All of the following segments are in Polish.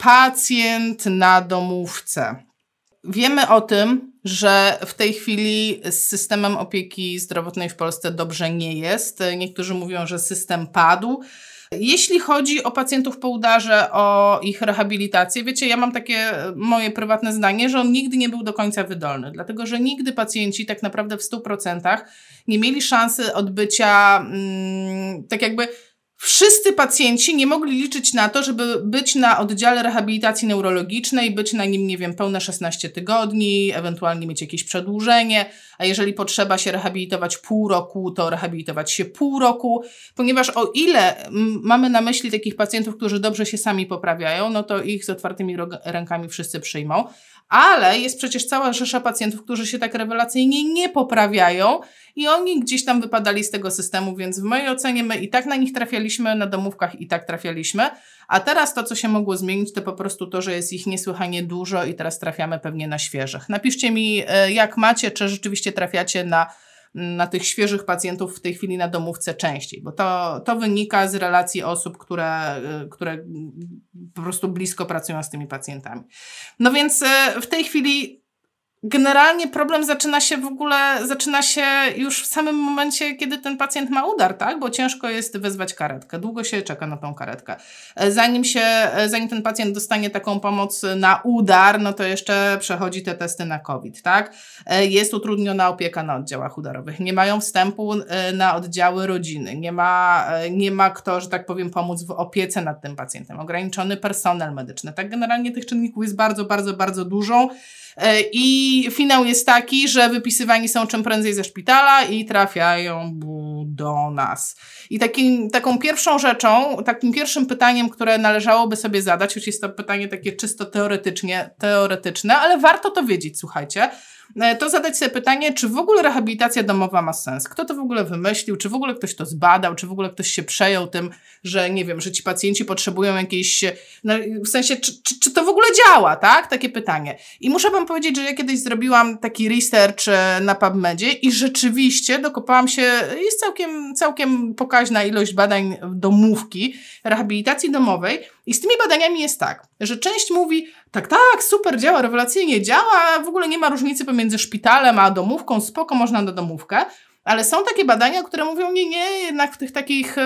pacjent na domówce. Wiemy o tym, że w tej chwili z systemem opieki zdrowotnej w Polsce dobrze nie jest. Niektórzy mówią, że system padł. Jeśli chodzi o pacjentów po udarze, o ich rehabilitację, wiecie, ja mam takie moje prywatne zdanie, że on nigdy nie był do końca wydolny, dlatego że nigdy pacjenci tak naprawdę w 100% nie mieli szansy odbycia, mm, tak jakby Wszyscy pacjenci nie mogli liczyć na to, żeby być na oddziale rehabilitacji neurologicznej, być na nim, nie wiem, pełne 16 tygodni, ewentualnie mieć jakieś przedłużenie, a jeżeli potrzeba się rehabilitować pół roku, to rehabilitować się pół roku, ponieważ o ile mamy na myśli takich pacjentów, którzy dobrze się sami poprawiają, no to ich z otwartymi rękami wszyscy przyjmą, ale jest przecież cała rzesza pacjentów, którzy się tak rewelacyjnie nie poprawiają i oni gdzieś tam wypadali z tego systemu, więc w mojej ocenie my i tak na nich trafialiśmy, na domówkach i tak trafialiśmy, a teraz to, co się mogło zmienić, to po prostu to, że jest ich niesłychanie dużo i teraz trafiamy pewnie na świeżych. Napiszcie mi, e, jak macie, czy rzeczywiście trafiacie na na tych świeżych pacjentów w tej chwili na domówce częściej, bo to, to wynika z relacji osób, które, y, które po prostu blisko pracują z tymi pacjentami. No więc y, w tej chwili generalnie problem zaczyna się w ogóle, zaczyna się już w samym momencie, kiedy ten pacjent ma udar, tak? Bo ciężko jest wezwać karetkę. Długo się czeka na tą karetkę. E, zanim się, e, zanim ten pacjent dostanie taką pomoc na udar, no to jeszcze przechodzi te testy na COVID, tak? E, jest utrudniona opieka na oddziałach udarowych. Nie mają wstępu na oddziały rodziny. Nie ma, nie ma kto, że tak powiem, pomóc w opiece nad tym pacjentem. Ograniczony personel medyczny. Tak generalnie tych czynników jest bardzo, bardzo, bardzo dużo. E, I finał jest taki, że wypisywani są czym prędzej ze szpitala i trafiają do nas. I takim, taką pierwszą rzeczą, takim pierwszym pytaniem, które należałoby sobie zadać, choć jest to pytanie takie czysto teoretycznie, teoretyczne, ale warto to wiedzieć, słuchajcie, E, to zadać sobie pytanie, czy w ogóle rehabilitacja domowa ma sens? Kto to w ogóle wymyślił? Czy w ogóle ktoś to zbadał? Czy w ogóle ktoś się przejął tym, że nie wiem, że ci pacjenci potrzebują jakiejś, no, w sensie, czy, czy, czy to w ogóle działa, tak? Takie pytanie. I muszę powiedzieć, że ja kiedyś zrobiłam taki research e, na PubMedzie i rzeczywiście dokopałam się, jest całkiem, całkiem pokaźna ilość badań domówki, rehabilitacji domowej i z tymi badaniami jest tak, że część mówi, tak, tak, super, działa, rewelacyjnie działa, w ogóle nie ma różnicy pomiędzy szpitalem a domówką, spoko, można na domówkę. Ale są takie badania, które mówią, nie, nie, jednak w tych takich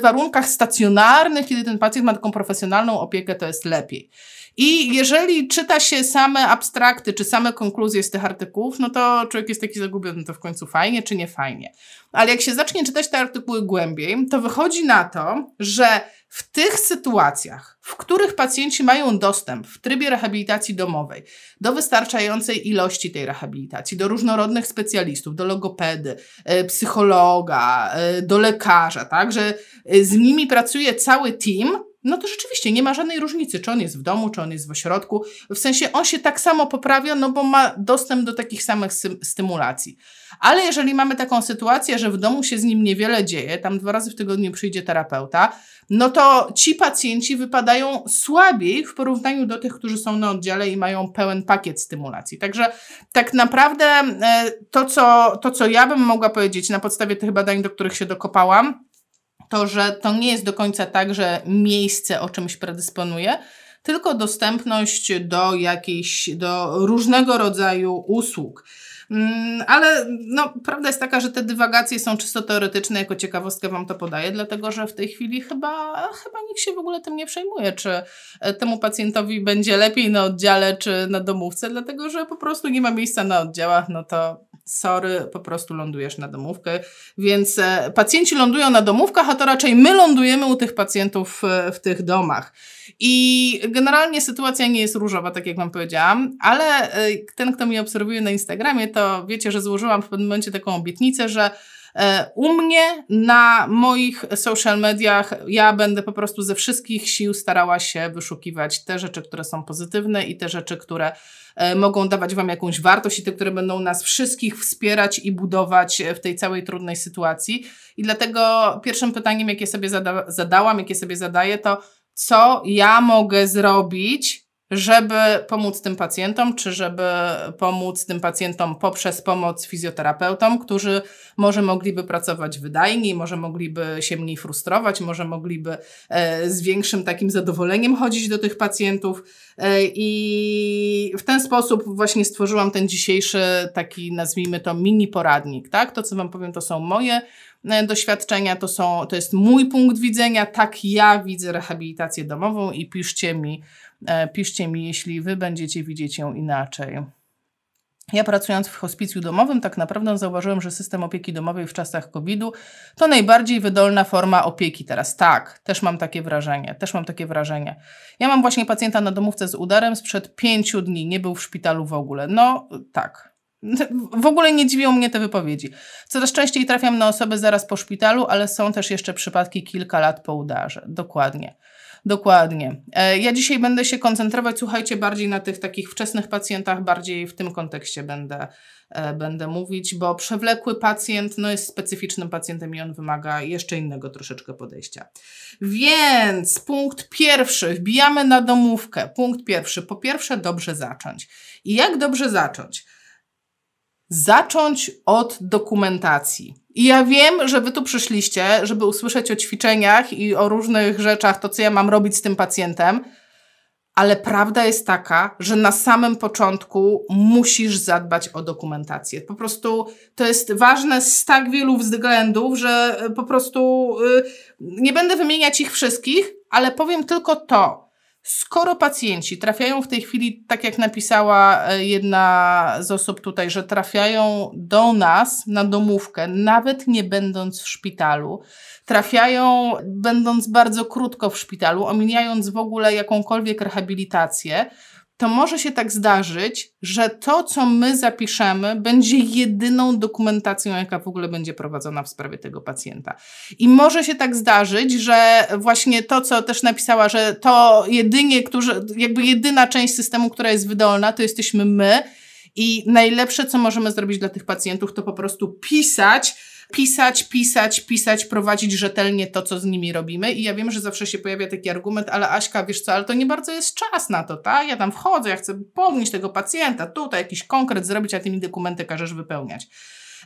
warunkach stacjonarnych, kiedy ten pacjent ma taką profesjonalną opiekę, to jest lepiej. I jeżeli czyta się same abstrakty, czy same konkluzje z tych artykułów, no to człowiek jest taki zagubiony, to w końcu fajnie, czy nie fajnie. Ale jak się zacznie czytać te artykuły głębiej, to wychodzi na to, że w tych sytuacjach, w których pacjenci mają dostęp w trybie rehabilitacji domowej do wystarczającej ilości tej rehabilitacji, do różnorodnych specjalistów, do logopedy, e, psychologa, e, do lekarza, tak, że e, z nimi pracuje cały team, no to rzeczywiście nie ma żadnej różnicy, czy on jest w domu, czy on jest w ośrodku. W sensie on się tak samo poprawia, no bo ma dostęp do takich samych stymulacji. Ale jeżeli mamy taką sytuację, że w domu się z nim niewiele dzieje, tam dwa razy w tygodniu przyjdzie terapeuta, no to ci pacjenci wypadają słabiej w porównaniu do tych, którzy są na oddziale i mają pełen pakiet stymulacji. Także tak naprawdę e, to, co, to, co ja bym mogła powiedzieć na podstawie tych badań, do których się dokopałam, to, że to nie jest do końca tak, że miejsce o czymś predysponuje, tylko dostępność do jakiejś, do różnego rodzaju usług. Mm, ale no, prawda jest taka, że te dywagacje są czysto teoretyczne, jako ciekawostkę Wam to podaję, dlatego że w tej chwili chyba, chyba nikt się w ogóle tym nie przejmuje, czy e, temu pacjentowi będzie lepiej na oddziale, czy na domówce, dlatego że po prostu nie ma miejsca na oddziałach, no to sorry, po prostu lądujesz na domówkę. Więc e, pacjenci lądują na domówkach, a to raczej my lądujemy u tych pacjentów w tych domach. I generalnie sytuacja nie jest różowa, tak jak Wam powiedziałam, ale e, ten, kto mnie obserwuje na Instagramie, to wiecie, że złożyłam w pewnym momencie taką obietnicę, że e, u mnie na moich social mediach ja będę po prostu ze wszystkich sił starała się wyszukiwać te rzeczy, które są pozytywne i te rzeczy, które e, mogą dawać Wam jakąś wartość i te, które będą nas wszystkich wspierać i budować w tej całej trudnej sytuacji. I dlatego pierwszym pytaniem, jakie sobie zada zadałam, jakie sobie zadaję, to co ja mogę zrobić, żeby pomóc tym pacjentom, czy żeby pomóc tym pacjentom poprzez pomoc fizjoterapeutom, którzy może mogliby pracować wydajniej, może mogliby się mniej frustrować, może mogliby e, z większym takim zadowoleniem chodzić do tych pacjentów. E, I w ten sposób właśnie stworzyłam ten dzisiejszy taki, nazwijmy to, mini poradnik. Tak? To, co Wam powiem, to są moje e, doświadczenia, to, są, to jest mój punkt widzenia, tak ja widzę rehabilitację domową i piszcie mi, piszcie mi, jeśli Wy będziecie widzieć ją inaczej. Ja pracując w hospicju domowym, tak naprawdę zauważyłem, że system opieki domowej w czasach COVID-u to najbardziej wydolna forma opieki teraz. Tak, też mam takie wrażenie, też mam takie wrażenie. Ja mam właśnie pacjenta na domówce z udarem sprzed pięciu dni, nie był w szpitalu w ogóle. No tak. W ogóle nie dziwią mnie te wypowiedzi. Coraz częściej trafiam na osoby zaraz po szpitalu, ale są też jeszcze przypadki kilka lat po udarze. Dokładnie. Dokładnie. E, ja dzisiaj będę się koncentrować, słuchajcie, bardziej na tych takich wczesnych pacjentach, bardziej w tym kontekście będę, e, będę mówić, bo przewlekły pacjent no, jest specyficznym pacjentem i on wymaga jeszcze innego troszeczkę podejścia. Więc punkt pierwszy, wbijamy na domówkę. Punkt pierwszy, po pierwsze, dobrze zacząć. I jak dobrze zacząć? Zacząć od dokumentacji. I ja wiem, że wy tu przyszliście, żeby usłyszeć o ćwiczeniach i o różnych rzeczach, to co ja mam robić z tym pacjentem, ale prawda jest taka, że na samym początku musisz zadbać o dokumentację. Po prostu to jest ważne z tak wielu względów, że po prostu yy, nie będę wymieniać ich wszystkich, ale powiem tylko to. Skoro pacjenci trafiają w tej chwili, tak jak napisała e, jedna z osób tutaj, że trafiają do nas na domówkę, nawet nie będąc w szpitalu, trafiają będąc bardzo krótko w szpitalu, omijając w ogóle jakąkolwiek rehabilitację, to może się tak zdarzyć, że to, co my zapiszemy, będzie jedyną dokumentacją, jaka w ogóle będzie prowadzona w sprawie tego pacjenta. I może się tak zdarzyć, że właśnie to, co też napisała, że to jedynie, którzy, jakby jedyna część systemu, która jest wydolna, to jesteśmy my. I najlepsze, co możemy zrobić dla tych pacjentów, to po prostu pisać, pisać, pisać, pisać, prowadzić rzetelnie to, co z nimi robimy. I ja wiem, że zawsze się pojawia taki argument, ale Aśka, wiesz co, ale to nie bardzo jest czas na to, tak? Ja tam wchodzę, ja chcę pomóc tego pacjenta, tutaj jakiś konkret zrobić, a ty mi dokumenty każesz wypełniać.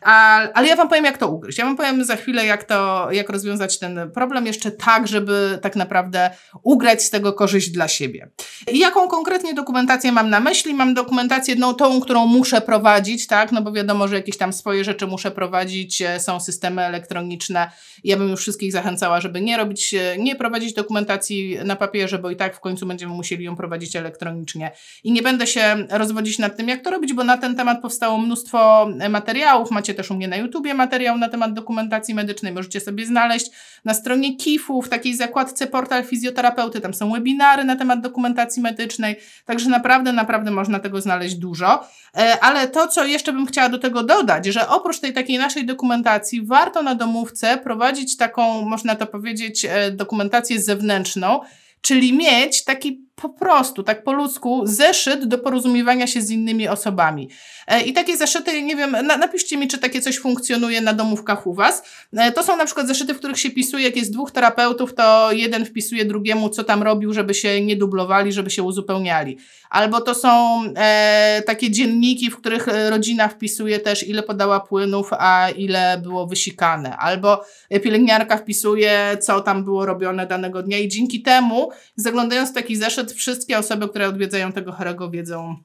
Ale ja Wam powiem, jak to ugryźć. Ja Wam powiem za chwilę, jak to, jak rozwiązać ten problem jeszcze tak, żeby tak naprawdę ugrać z tego korzyść dla siebie. I jaką konkretnie dokumentację mam na myśli? Mam dokumentację no, tą, którą muszę prowadzić, tak? No bo wiadomo, że jakieś tam swoje rzeczy muszę prowadzić, e, są systemy elektroniczne. Ja bym już wszystkich zachęcała, żeby nie robić, e, nie prowadzić dokumentacji na papierze, bo i tak w końcu będziemy musieli ją prowadzić elektronicznie. I nie będę się rozwodzić nad tym, jak to robić, bo na ten temat powstało mnóstwo materiałów. Macie też u mnie na YouTubie materiał na temat dokumentacji medycznej, możecie sobie znaleźć na stronie KIF-u, w takiej zakładce portal fizjoterapeuty, tam są webinary na temat dokumentacji medycznej, także naprawdę, naprawdę można tego znaleźć dużo. E, ale to, co jeszcze bym chciała do tego dodać, że oprócz tej takiej naszej dokumentacji, warto na domówce prowadzić taką, można to powiedzieć, e, dokumentację zewnętrzną, czyli mieć taki po prostu, tak po ludzku, zeszyt do porozumiewania się z innymi osobami. E, I takie zeszyty, nie wiem, na, napiszcie mi, czy takie coś funkcjonuje na domówkach u Was. E, to są na przykład zeszyty, w których się pisuje, jak jest dwóch terapeutów, to jeden wpisuje drugiemu, co tam robił, żeby się nie dublowali, żeby się uzupełniali. Albo to są e, takie dzienniki, w których rodzina wpisuje też, ile podała płynów, a ile było wysikane. Albo pielęgniarka wpisuje, co tam było robione danego dnia i dzięki temu, zaglądając w taki zeszyt, wszystkie osoby, które odwiedzają tego chorego wiedzą,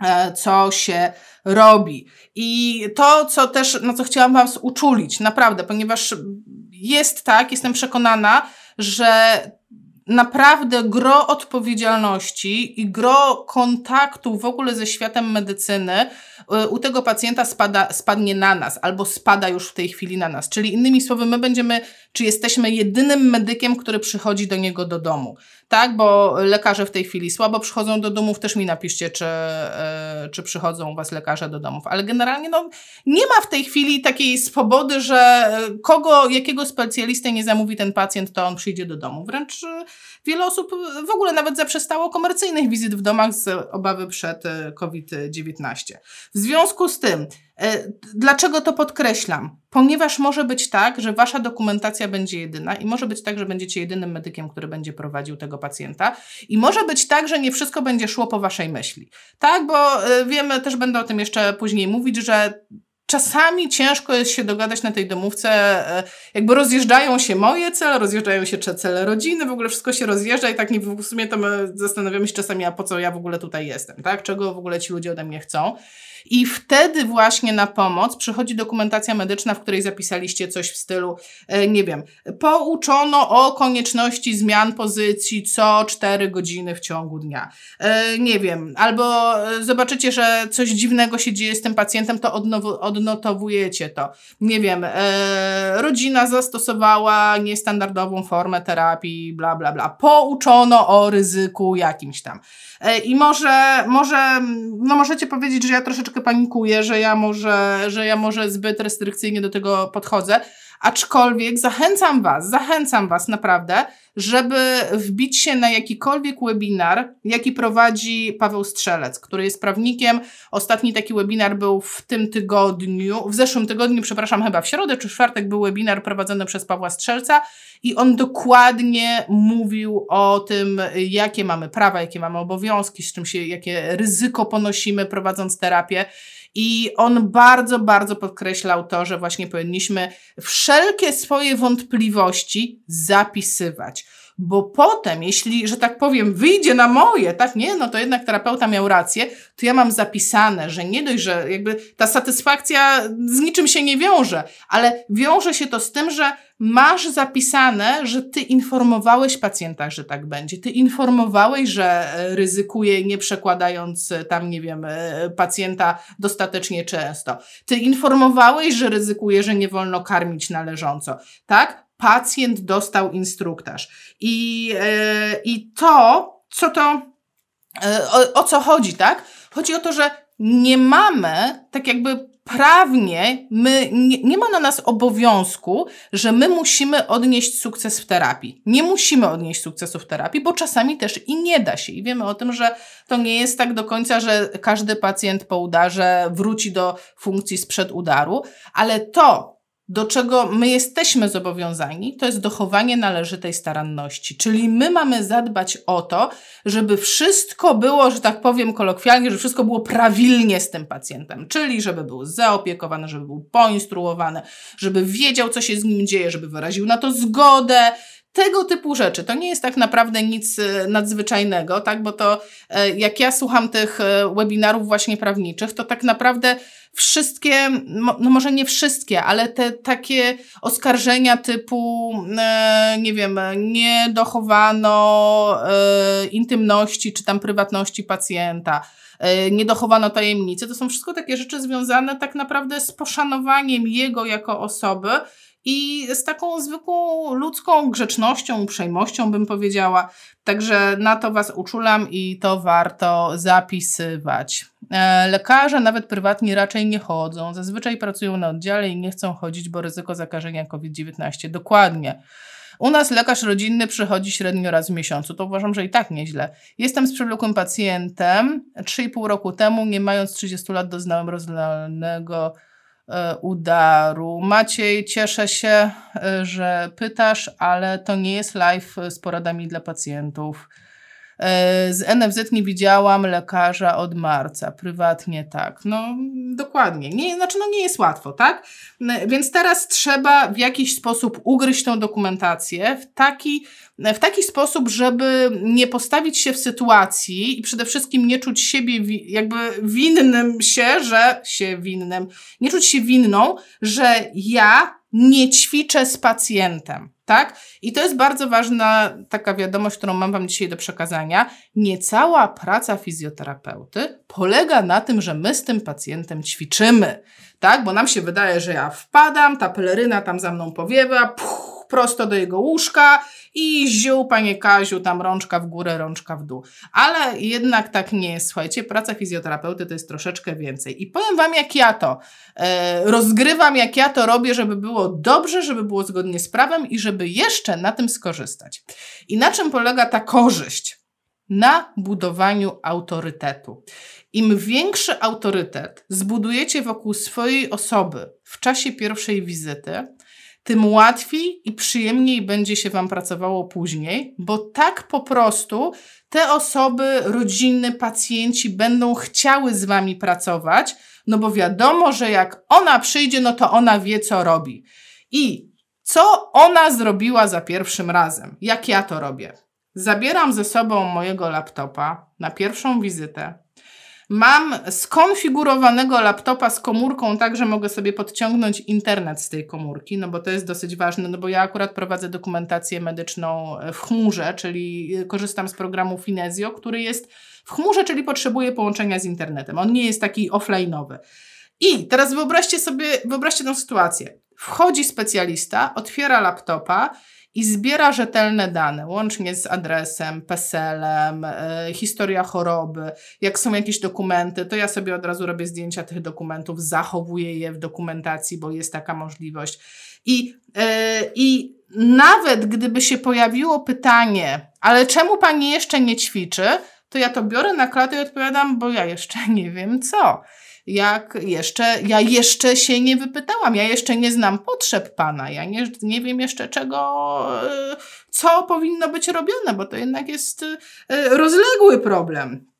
e, co się robi. I to, co też, na co chciałam Was uczulić, naprawdę, ponieważ jest tak, jestem przekonana, że naprawdę gro odpowiedzialności i gro kontaktu w ogóle ze światem medycyny y, u tego pacjenta spada, spadnie na nas albo spada już w tej chwili na nas. Czyli innymi słowy, my będziemy, czy jesteśmy jedynym medykiem, który przychodzi do niego do domu. Tak, bo lekarze w tej chwili słabo przychodzą do domów, też mi napiszcie, czy, yy, czy przychodzą u Was lekarze do domów. Ale generalnie no, nie ma w tej chwili takiej swobody, że kogo, jakiego specjalistę nie zamówi ten pacjent, to on przyjdzie do domu. Wręcz wiele osób w ogóle nawet zaprzestało komercyjnych wizyt w domach z obawy przed e, COVID-19. W związku z tym, e, dlaczego to podkreślam? Ponieważ może być tak, że wasza dokumentacja będzie jedyna i może być tak, że będziecie jedynym medykiem, który będzie prowadził tego pacjenta i może być tak, że nie wszystko będzie szło po waszej myśli. Tak, bo e, wiemy, też będę o tym jeszcze później mówić, że czasami ciężko jest się dogadać na tej domówce, e, jakby rozjeżdżają się moje cele, rozjeżdżają się cele rodziny, w ogóle wszystko się rozjeżdża i tak nie, w sumie to my zastanawiamy się czasami, a po co ja w ogóle tutaj jestem, tak? Czego w ogóle ci ludzie ode mnie chcą. I wtedy właśnie na pomoc przychodzi dokumentacja medyczna, w której zapisaliście coś w stylu, e, nie wiem, pouczono o konieczności zmian pozycji co 4 godziny w ciągu dnia. E, nie wiem, albo e, zobaczycie, że coś dziwnego się dzieje z tym pacjentem, to odnotowujecie to. Nie wiem, rodzina zastosowała niestandardową formę terapii, bla, bla, bla. Pouczono o ryzyku jakimś tam. I może, może, no możecie powiedzieć, że ja troszeczkę troszeczkę panikuję, że ja może, że ja może zbyt restrykcyjnie do tego podchodzę. Aczkolwiek zachęcam Was, zachęcam Was naprawdę, żeby wbić się na jakikolwiek webinar, jaki prowadzi Paweł Strzelec, który jest prawnikiem. Ostatni taki webinar był w tym tygodniu, w zeszłym tygodniu, przepraszam, chyba w środę czy w czwartek był webinar prowadzony przez Pawła Strzelca i on dokładnie mówił o tym, jakie mamy prawa, jakie mamy obowiązki, z czym się, jakie ryzyko ponosimy prowadząc terapię. I on bardzo, bardzo podkreślał to, że właśnie powinniśmy wszelkie swoje wątpliwości zapisywać. Bo potem, jeśli, że tak powiem, wyjdzie na moje, tak, nie, no to jednak terapeuta miał rację, to ja mam zapisane, że nie dość, że jakby ta satysfakcja z niczym się nie wiąże, ale wiąże się to z tym, że masz zapisane, że ty informowałeś pacjenta, że tak będzie. Ty informowałeś, że e, ryzykuje nie przekładając e, tam, nie wiem, e, pacjenta dostatecznie często. Ty informowałeś, że ryzykuje, że nie wolno karmić należąco. Tak? Pacjent dostał instruktaż. I, yy, i to, co to, yy, o, o co chodzi, tak? Chodzi o to, że nie mamy tak jakby prawnie my, nie, nie ma na nas obowiązku, że my musimy odnieść sukces w terapii. Nie musimy odnieść sukcesu w terapii, bo czasami też i nie da się. I wiemy o tym, że to nie jest tak do końca, że każdy pacjent po udarze wróci do funkcji sprzed udaru, ale to, do czego my jesteśmy zobowiązani, to jest dochowanie należytej staranności. Czyli my mamy zadbać o to, żeby wszystko było, że tak powiem kolokwialnie, żeby wszystko było prawilnie z tym pacjentem. Czyli żeby był zaopiekowany, żeby był poinstruowany, żeby wiedział, co się z nim dzieje, żeby wyraził na to zgodę, tego typu rzeczy. To nie jest tak naprawdę nic e, nadzwyczajnego, tak? Bo to e, jak ja słucham tych e, webinarów właśnie prawniczych, to tak naprawdę wszystkie, no może nie wszystkie, ale te takie oskarżenia typu, nie wiem, nie dochowano intymności czy tam prywatności pacjenta, nie dochowano tajemnicy, to są wszystko takie rzeczy związane tak naprawdę z poszanowaniem jego jako osoby, i z taką zwykłą ludzką grzecznością, uprzejmością bym powiedziała. Także na to Was uczulam i to warto zapisywać. E, lekarze nawet prywatni raczej nie chodzą. Zazwyczaj pracują na oddziale i nie chcą chodzić, bo ryzyko zakażenia COVID-19. Dokładnie. U nas lekarz rodzinny przychodzi średnio raz w miesiącu. To uważam, że i tak nieźle. Jestem z przewlekłym pacjentem. 3,5 roku temu, nie mając 30 lat, doznałem rozlanego udaru. Maciej, cieszę się, e, że pytasz, ale to nie jest live z poradami dla pacjentów. E, z NFZ nie widziałam lekarza od marca, prywatnie tak. No dokładnie. Nie, znaczy no nie jest łatwo, tak? Więc teraz trzeba w jakiś sposób ugryźć tą dokumentację w taki, w taki sposób, żeby nie postawić się w sytuacji i przede wszystkim nie czuć siebie jakby winnym się, że się winnym, nie czuć się winną, że ja nie ćwiczę z pacjentem, tak? I to jest bardzo ważna taka wiadomość, którą mam Wam dzisiaj do przekazania. Nie cała praca fizjoterapeuty polega na tym, że my z tym pacjentem ćwiczymy, tak? Bo nam się wydaje, że ja wpadam, ta peleryna tam za mną powiewa, puch, prosto do jego łóżka i ziół, panie Kaziu, tam rączka w górę, rączka w dół. Ale jednak tak nie jest. Słuchajcie, praca fizjoterapeuty to jest troszeczkę więcej. I powiem wam, jak ja to e, rozgrywam, jak ja to robię, żeby było dobrze, żeby było zgodnie z prawem i żeby jeszcze na tym skorzystać. I na czym polega ta korzyść? Na budowaniu autorytetu. Im większy autorytet zbudujecie wokół swojej osoby w czasie pierwszej wizyty, tym łatwiej i przyjemniej będzie się Wam pracowało później, bo tak po prostu te osoby, rodziny, pacjenci będą chciały z Wami pracować, no bo wiadomo, że jak ona przyjdzie, no to ona wie, co robi. I co ona zrobiła za pierwszym razem? Jak ja to robię? Zabieram ze sobą mojego laptopa na pierwszą wizytę, Mam skonfigurowanego laptopa z komórką, tak że mogę sobie podciągnąć internet z tej komórki, no bo to jest dosyć ważne, no bo ja akurat prowadzę dokumentację medyczną w chmurze, czyli korzystam z programu Finezio, który jest w chmurze, czyli potrzebuje połączenia z internetem. On nie jest taki offline'owy. I teraz wyobraźcie sobie, wyobraźcie tę sytuację. Wchodzi specjalista, otwiera laptopa i zbiera rzetelne dane, łącznie z adresem, PESEL-em, y, historia choroby. Jak są jakieś dokumenty, to ja sobie od razu robię zdjęcia tych dokumentów, zachowuję je w dokumentacji, bo jest taka możliwość. I, y, i nawet gdyby się pojawiło pytanie, ale czemu pani jeszcze nie ćwiczy, to ja to biorę na klatę i odpowiadam, bo ja jeszcze nie wiem co jak jeszcze, ja jeszcze się nie wypytałam, ja jeszcze nie znam potrzeb Pana, ja nie, nie wiem jeszcze czego, e, co powinno być robione, bo to jednak jest e, rozległy problem.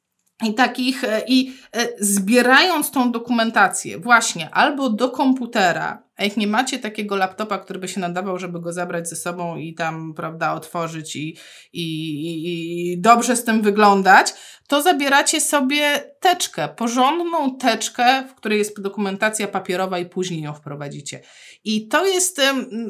I takich, e, i zbierając tą dokumentację właśnie albo do komputera, a jak nie macie takiego laptopa, który by się nadawał, żeby go zabrać ze sobą i tam, prawda, otworzyć i, i, i dobrze z tym wyglądać, to zabieracie sobie teczkę, porządną teczkę, w której jest dokumentacja papierowa i później ją wprowadzicie. I to jest,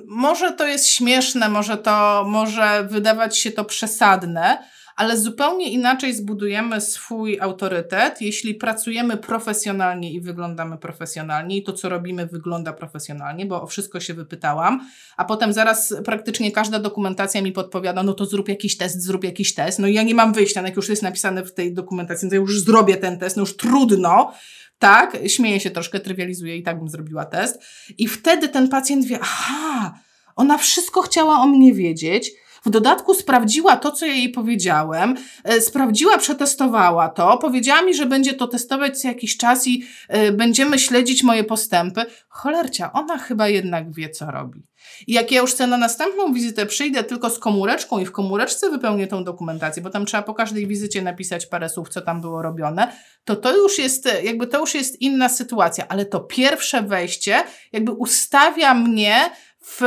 może to jest śmieszne, może to, może wydawać się to przesadne, ale zupełnie inaczej zbudujemy swój autorytet, jeśli pracujemy profesjonalnie i wyglądamy profesjonalnie i to, co robimy, wygląda profesjonalnie, bo o wszystko się wypytałam, a potem zaraz praktycznie każda dokumentacja mi podpowiada, no to zrób jakiś test, zrób jakiś test. No i ja nie mam wyjścia, no jak już jest napisane w tej dokumentacji, no to już zrobię ten test, no już trudno, tak, śmieję się troszkę, trywializuję i tak bym zrobiła test. I wtedy ten pacjent wie, aha, ona wszystko chciała o mnie wiedzieć, w dodatku sprawdziła to, co ja jej powiedziałem, e, sprawdziła, przetestowała to, powiedziała mi, że będzie to testować co jakiś czas i e, będziemy śledzić moje postępy. Cholercia, ona chyba jednak wie, co robi. I jak ja już chcę na następną wizytę przyjdę tylko z komóreczką i w komóreczce wypełnię tą dokumentację, bo tam trzeba po każdej wizycie napisać parę słów, co tam było robione, to to już jest, jakby to już jest inna sytuacja, ale to pierwsze wejście jakby ustawia mnie w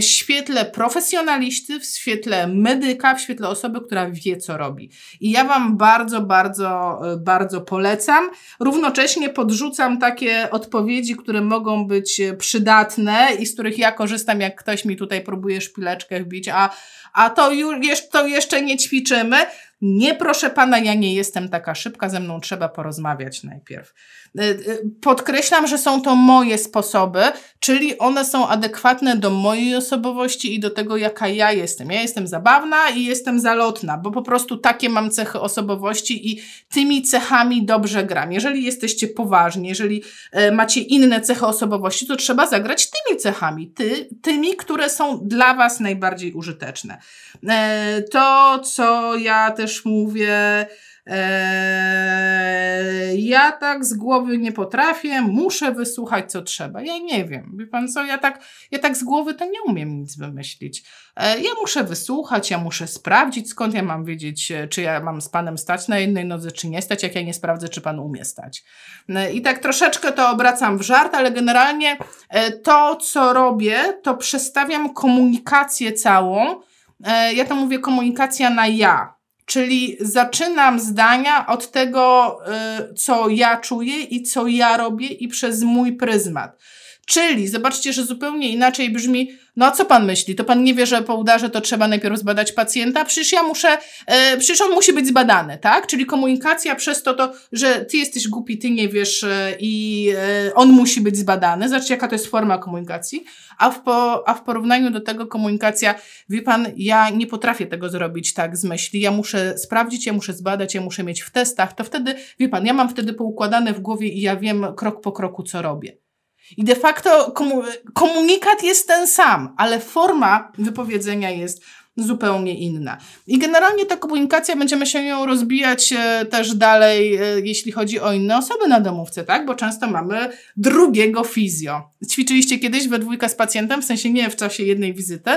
świetle profesjonalisty, w świetle medyka, w świetle osoby, która wie, co robi. I ja Wam bardzo, bardzo, bardzo polecam. Równocześnie podrzucam takie odpowiedzi, które mogą być przydatne i z których ja korzystam, jak ktoś mi tutaj próbuje szpileczkę wbić, a, a to, już, to jeszcze nie ćwiczymy. Nie, proszę pana, ja nie jestem taka szybka, ze mną trzeba porozmawiać najpierw. E, e, podkreślam, że są to moje sposoby, czyli one są adekwatne do mojej osobowości i do tego, jaka ja jestem. Ja jestem zabawna i jestem zalotna, bo po prostu takie mam cechy osobowości i tymi cechami dobrze gram. Jeżeli jesteście poważni, jeżeli e, macie inne cechy osobowości, to trzeba zagrać tymi cechami, ty, tymi, które są dla Was najbardziej użyteczne. To, co ja też mówię, Eee, ja tak z głowy nie potrafię, muszę wysłuchać co trzeba. Ja nie wiem, wie pan co, ja tak, ja tak z głowy to nie umiem nic wymyślić. Eee, ja muszę wysłuchać, ja muszę sprawdzić, skąd ja mam wiedzieć, e, czy ja mam z panem stać na jednej nodze, czy nie stać, jak ja nie sprawdzę, czy pan umie stać. Eee, I tak troszeczkę to obracam w żart, ale generalnie e, to, co robię, to przestawiam komunikację całą. E, ja to mówię komunikacja na ja Czyli zaczynam zdania od tego, y, co ja czuję i co ja robię, i przez mój pryzmat. Czyli zobaczcie, że zupełnie inaczej brzmi, no a co pan myśli? To pan nie wie, że po udarze to trzeba najpierw zbadać pacjenta? Przecież ja muszę, e, przecież on musi być zbadany, tak? Czyli komunikacja przez to, to że ty jesteś głupi, ty nie wiesz e, i e, on musi być zbadany. Zobaczcie, jaka to jest forma komunikacji. A w, po, a w porównaniu do tego komunikacja, wie pan, ja nie potrafię tego zrobić tak z myśli. Ja muszę sprawdzić, ja muszę zbadać, ja muszę mieć w testach. To wtedy, wie pan, ja mam wtedy poukładane w głowie i ja wiem krok po kroku, co robię. I de facto komunikat jest ten sam, ale forma wypowiedzenia jest zupełnie inna. I generalnie ta komunikacja, będziemy się ją rozbijać e, też dalej, e, jeśli chodzi o inne osoby na domówce, tak? Bo często mamy drugiego fizjo. Ćwiczyliście kiedyś we dwójkę z pacjentem, w sensie nie w czasie jednej wizyty,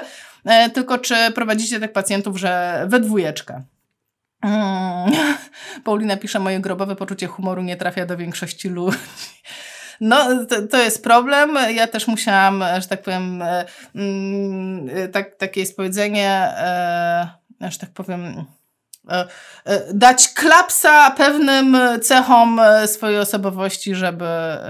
e, tylko czy prowadzicie tak pacjentów, że we dwójeczkę. Hmm. Paulina pisze, moje grobowe poczucie humoru nie trafia do większości ludzi. No, to, to jest problem. Ja też musiałam, że tak powiem, e, mm, e, tak, takie jest powiedzenie, e, że tak powiem, dać klapsa pewnym cechom e, swojej osobowości, żeby,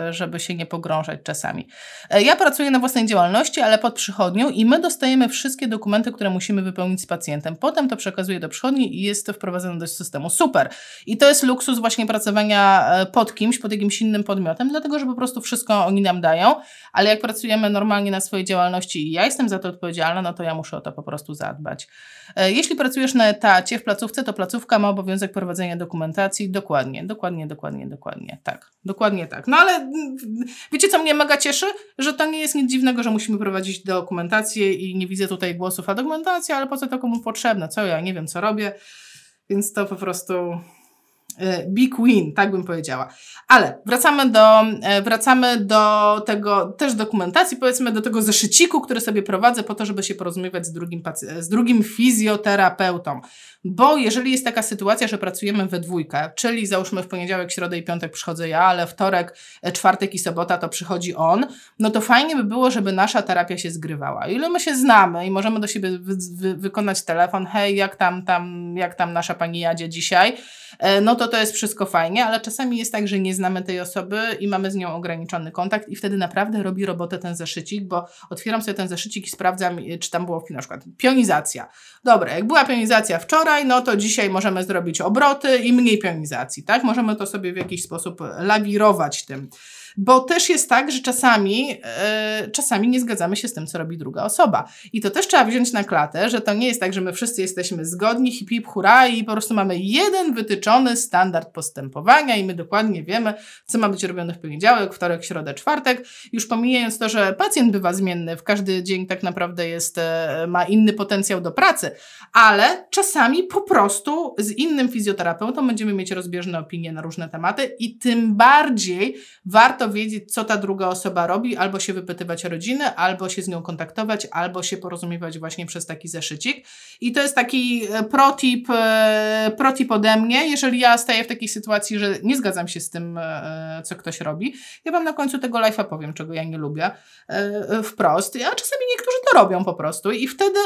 żeby się nie pogrążać czasami. Ja pracuję na własnej działalności, ale pod przychodnią i my dostajemy wszystkie dokumenty, które musimy wypełnić z pacjentem. Potem to przekazuję do przychodni i jest to wprowadzone do systemu. Super. I to jest luksus właśnie pracowania pod kimś, pod jakimś innym podmiotem, dlatego, że po prostu wszystko oni nam dają, ale jak pracujemy normalnie na swojej działalności i ja jestem za to odpowiedzialna, no to ja muszę o to po prostu zadbać. Jeśli pracujesz na etacie w placówce, to placówka ma obowiązek prowadzenia dokumentacji. Dokładnie, dokładnie, dokładnie, dokładnie. Tak, dokładnie tak. No ale wiecie, co mnie mega cieszy? Że to nie jest nic dziwnego, że musimy prowadzić dokumentację i nie widzę tutaj głosów, a dokumentacja, ale po co to komu potrzebne? Co ja nie wiem, co robię. Więc to po prostu big win, tak bym powiedziała. Ale wracamy do, e, wracamy do tego też dokumentacji, powiedzmy do tego zeszyciku, który sobie prowadzę po to, żeby się porozumiewać z drugim, z drugim fizjoterapeutą. Bo jeżeli jest taka sytuacja, że pracujemy we dwójkę, czyli załóżmy w poniedziałek, środę i piątek przychodzę ja, ale wtorek, e, czwartek i sobota to przychodzi on, no to fajnie by było, żeby nasza terapia się zgrywała. Ile my się znamy i możemy do siebie wy, wy, wykonać telefon, hej, jak tam, tam, jak tam nasza pani jadzie dzisiaj, no to to jest wszystko fajnie, ale czasami jest tak, że nie znamy tej osoby i mamy z nią ograniczony kontakt i wtedy naprawdę robi robotę ten zeszycik, bo otwieram sobie ten zeszycik i sprawdzam, czy tam było na przykład pionizacja. Dobra, jak była pionizacja wczoraj, no to dzisiaj możemy zrobić obroty i mniej pionizacji, tak? Możemy to sobie w jakiś sposób lawirować tym. Bo też jest tak, że czasami, yy, czasami nie zgadzamy się z tym, co robi druga osoba. I to też trzeba wziąć na klatę, że to nie jest tak, że my wszyscy jesteśmy zgodni, hip hip hura i po prostu mamy jeden wytyczony standard postępowania i my dokładnie wiemy, co ma być robione w poniedziałek, wtorek, środę, czwartek. Już pomijając to, że pacjent bywa zmienny, w każdy dzień tak naprawdę jest, e, ma inny potencjał do pracy, ale czasami po prostu z innym fizjoterapeutą będziemy mieć rozbieżne opinie na różne tematy i tym bardziej warto warto wiedzieć, co ta druga osoba robi, albo się wypytywać rodziny, albo się z nią kontaktować, albo się porozumiewać właśnie przez taki zeszycik. I to jest taki e, protip, e, protip ode mnie, jeżeli ja staję w takiej sytuacji, że nie zgadzam się z tym, e, co ktoś robi. Ja Wam na końcu tego live'a powiem, czego ja nie lubię wprost, a czasami niektórzy to robią po prostu i wtedy,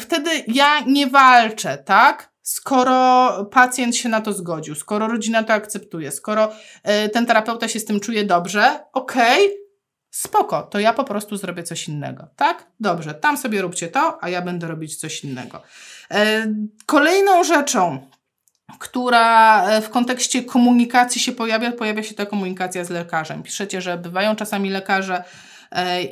wtedy ja nie walczę, tak? Skoro pacjent się na to zgodził, skoro rodzina to akceptuje, skoro y, ten terapeuta się z tym czuje dobrze, okej, okay, spoko, to ja po prostu zrobię coś innego, tak? Dobrze, tam sobie róbcie to, a ja będę robić coś innego. Y, kolejną rzeczą, która e, w kontekście komunikacji się pojawia, pojawia się ta komunikacja z lekarzem. Piszecie, że bywają czasami lekarze, E,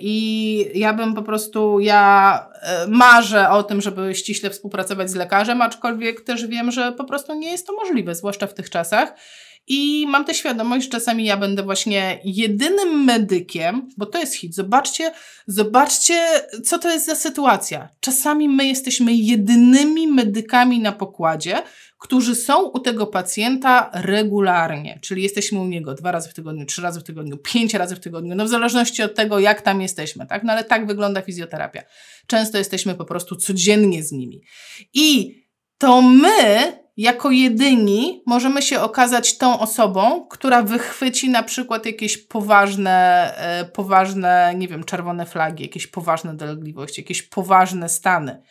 I ja bym po prostu, ja e, marzę o tym, żeby ściśle współpracować z lekarzem, aczkolwiek też wiem, że po prostu nie jest to możliwe, zwłaszcza w tych czasach. I mam tę świadomość, że czasami ja będę właśnie jedynym medykiem, bo to jest hit. Zobaczcie, zobaczcie, co to jest za sytuacja. Czasami my jesteśmy jedynymi medykami na pokładzie, którzy są u tego pacjenta regularnie, czyli jesteśmy u niego dwa razy w tygodniu, trzy razy w tygodniu, pięć razy w tygodniu, no w zależności od tego, jak tam jesteśmy, tak? No ale tak wygląda fizjoterapia. Często jesteśmy po prostu codziennie z nimi. I to my, jako jedyni, możemy się okazać tą osobą, która wychwyci na przykład jakieś poważne, e, poważne, nie wiem, czerwone flagi, jakieś poważne dolegliwości, jakieś poważne stany.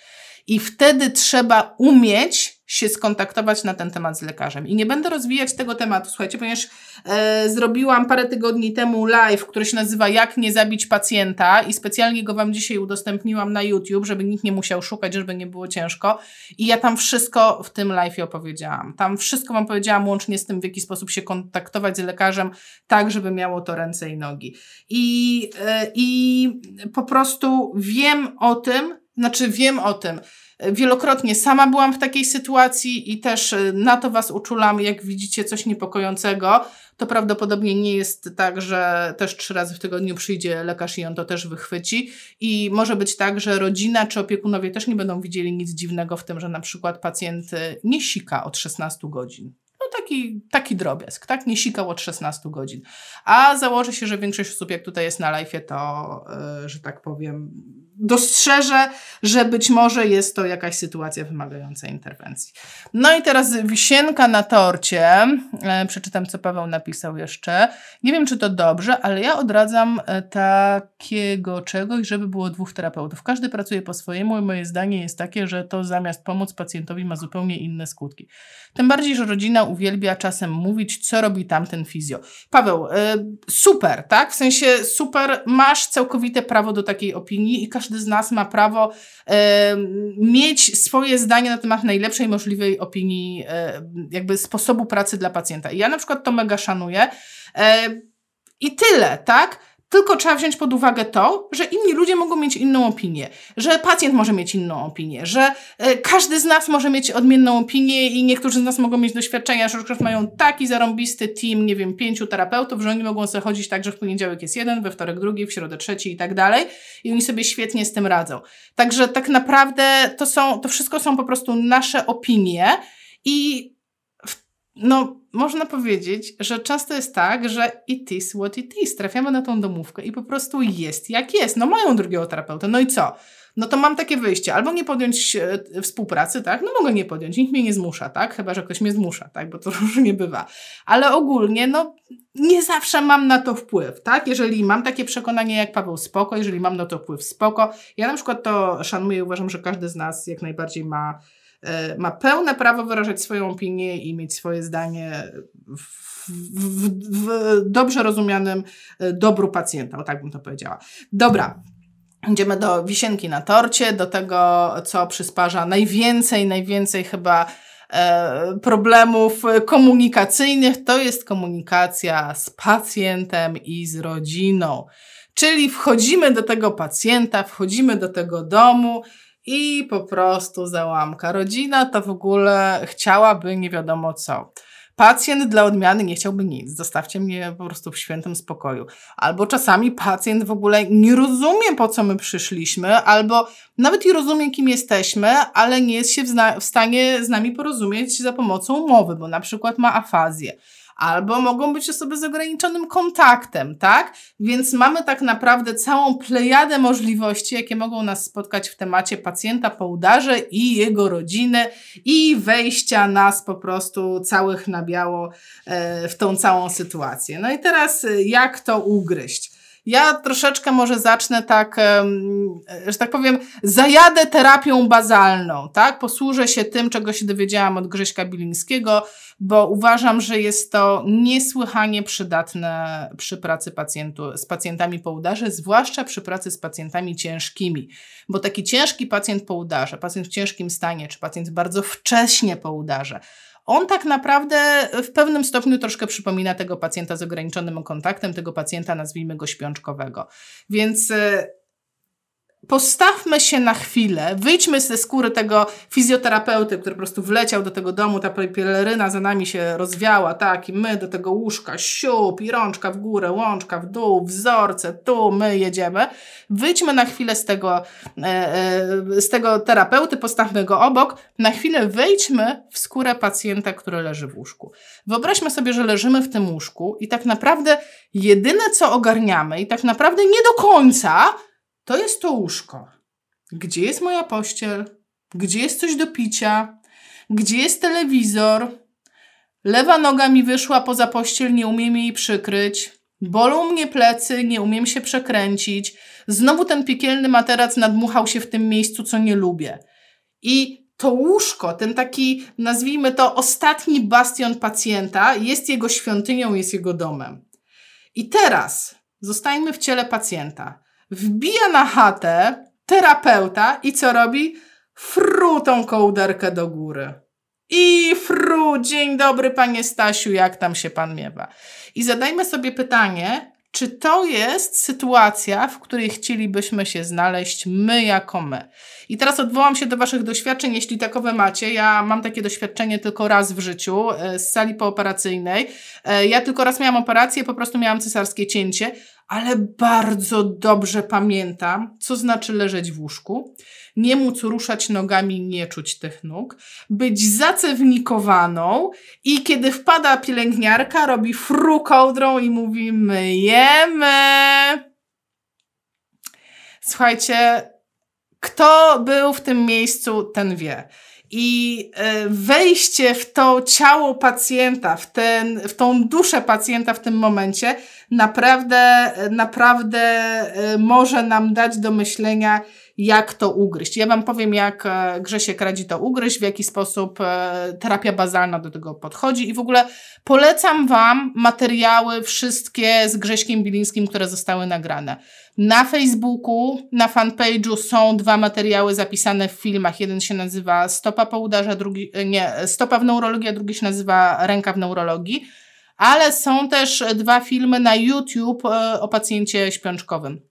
I wtedy trzeba umieć się skontaktować na ten temat z lekarzem. I nie będę rozwijać tego tematu, słuchajcie, ponieważ e, zrobiłam parę tygodni temu live, który się nazywa Jak nie zabić pacjenta i specjalnie go Wam dzisiaj udostępniłam na YouTube, żeby nikt nie musiał szukać, żeby nie było ciężko. I ja tam wszystko w tym live opowiedziałam. Tam wszystko Wam powiedziałam, łącznie z tym, w jaki sposób się kontaktować z lekarzem, tak, żeby miało to ręce i nogi. I, e, i po prostu wiem o tym, znaczy wiem o tym, Wielokrotnie sama byłam w takiej sytuacji i też y, na to Was uczulam, jak widzicie coś niepokojącego, to prawdopodobnie nie jest tak, że też trzy razy w tygodniu przyjdzie lekarz i on to też wychwyci. I może być tak, że rodzina czy opiekunowie też nie będą widzieli nic dziwnego w tym, że na przykład pacjent y, nie sika od 16 godzin. No taki, taki drobiazg, tak? Nie sikał od 16 godzin. A założę się, że większość osób, jak tutaj jest na live, to, yy, że tak powiem, dostrzeże, że być może jest to jakaś sytuacja wymagająca interwencji. No i teraz wisienka na torcie. E, przeczytam, co Paweł napisał jeszcze. Nie wiem, czy to dobrze, ale ja odradzam e, takiego czegoś, żeby było dwóch terapeutów. Każdy pracuje po swojemu i moje zdanie jest takie, że to zamiast pomóc pacjentowi ma zupełnie inne skutki. Tym bardziej, że rodzina uwielbia czasem mówić, co robi tamten fizjo. Paweł, e, super, tak? W sensie super, masz całkowite prawo do takiej opinii i każdy z nas ma prawo e, mieć swoje zdanie na temat najlepszej możliwej opinii, e, jakby sposobu pracy dla pacjenta. I ja na przykład to mega szanuję. I tyle, tak? Tylko trzeba wziąć pod uwagę to, że inni ludzie mogą mieć inną opinię, że pacjent może mieć inną opinię, że e, każdy z nas może mieć odmienną opinię i niektórzy z nas mogą mieć doświadczenia, że mają taki zarąbisty team, nie wiem, pięciu terapeutów, że oni mogą sobie chodzić tak, że w poniedziałek jest jeden, we wtorek drugi, w środę trzeci i tak dalej i oni sobie świetnie z tym radzą. Także tak naprawdę to są, to wszystko są po prostu nasze opinie i no, można powiedzieć, że często jest tak, że it is what it is. Trafiamy na tą domówkę i po prostu jest jak jest. No mają drugiego terapeuta, no i co? No to mam takie wyjście, albo nie podjąć e, współpracy, tak? No mogę nie podjąć, nikt mnie nie zmusza, tak? Chyba, że ktoś mnie zmusza, tak? Bo to różnie bywa. Ale ogólnie, no nie zawsze mam na to wpływ, tak? Jeżeli mam takie przekonanie jak Paweł, spoko, jeżeli mam na to wpływ, spoko. Ja na przykład to szanuję uważam, że każdy z nas jak najbardziej ma ma pełne prawo wyrażać swoją opinię i mieć swoje zdanie w, w, w dobrze rozumianym e, dobru pacjenta, o tak bym to powiedziała. Dobra, Idziemy do wisienki na torcie, do tego, co przysparza najwięcej, najwięcej chyba e, problemów komunikacyjnych, to jest komunikacja z pacjentem i z rodziną. Czyli wchodzimy do tego pacjenta, wchodzimy do tego domu, i po prostu załamka. Rodzina to w ogóle chciałaby nie wiadomo co. Pacjent dla odmiany nie chciałby nic, zostawcie mnie po prostu w świętym spokoju. Albo czasami pacjent w ogóle nie rozumie, po co my przyszliśmy, albo nawet i rozumie, kim jesteśmy, ale nie jest się w, w stanie z nami porozumieć za pomocą mowy, bo na przykład ma afazję albo mogą być osoby z ograniczonym kontaktem, tak? Więc mamy tak naprawdę całą plejadę możliwości, jakie mogą nas spotkać w temacie pacjenta po udarze i jego rodziny i wejścia nas po prostu całych na biało e, w tą całą sytuację. No i teraz e, jak to ugryźć? Ja troszeczkę może zacznę tak, że tak powiem, zajadę terapią bazalną, tak? Posłużę się tym, czego się dowiedziałam od Grześka Bilińskiego, bo uważam, że jest to niesłychanie przydatne przy pracy pacjentu, z pacjentami po udarze, zwłaszcza przy pracy z pacjentami ciężkimi. Bo taki ciężki pacjent po udarze, pacjent w ciężkim stanie, czy pacjent bardzo wcześnie po udarze, on tak naprawdę w pewnym stopniu troszkę przypomina tego pacjenta z ograniczonym kontaktem, tego pacjenta, nazwijmy go śpiączkowego. Więc e, postawmy się na chwilę, wyjdźmy ze skóry tego fizjoterapeuty, który po prostu wleciał do tego domu, ta peleryna za nami się rozwiała, tak, i my do tego łóżka, siup, i rączka w górę, łączka w dół, wzorce, tu my jedziemy. Wyjdźmy na chwilę z tego, e, e, z tego terapeuty, postawmy go obok, na chwilę wejdźmy w skórę pacjenta, który leży w łóżku. Wyobraźmy sobie, że leżymy w tym łóżku i tak naprawdę jedyne, co ogarniamy i tak naprawdę nie do końca, to jest to łóżko. Gdzie jest moja pościel? Gdzie jest coś do picia? Gdzie jest telewizor? Lewa noga mi wyszła poza pościel, nie umiem jej przykryć. Bolą mnie plecy, nie umiem się przekręcić. Znowu ten piekielny materac nadmuchał się w tym miejscu, co nie lubię. I to łóżko, ten taki, nazwijmy to, ostatni bastion pacjenta, jest jego świątynią, jest jego domem. I teraz zostańmy w ciele pacjenta. Wbija na chatę terapeuta i co robi? Fru tą kołderkę do góry. I fru, dzień dobry panie Stasiu, jak tam się pan miewa? I zadajmy sobie pytanie, czy to jest sytuacja, w której chcielibyśmy się znaleźć my jako my? I teraz odwołam się do Waszych doświadczeń, jeśli takowe macie. Ja mam takie doświadczenie tylko raz w życiu e, z sali pooperacyjnej. E, ja tylko raz miałam operację, po prostu miałam cesarskie cięcie, ale bardzo dobrze pamiętam, co znaczy leżeć w łóżku, nie móc ruszać nogami, nie czuć tych nóg, być zacewnikowaną i kiedy wpada pielęgniarka, robi fru kołdrą i mówi myjemy. Słuchajcie, kto był w tym miejscu, ten wie. I e, wejście w to ciało pacjenta, w, ten, w tą duszę pacjenta w tym momencie, naprawdę, naprawdę e, może nam dać do myślenia, jak to ugryźć. Ja Wam powiem, jak e, Grzesiek radzi to ugryźć, w jaki sposób terapia bazalna do tego podchodzi i w ogóle polecam Wam materiały wszystkie z Grześkiem Bilińskim, które zostały nagrane. Na Facebooku, na fanpage'u są dwa materiały zapisane w filmach. Jeden się nazywa Stopa po udarze, drugi, nie, Stopa w neurologii, a drugi się nazywa Ręka w neurologii. Ale są też dwa filmy na YouTube e, o pacjencie śpiączkowym.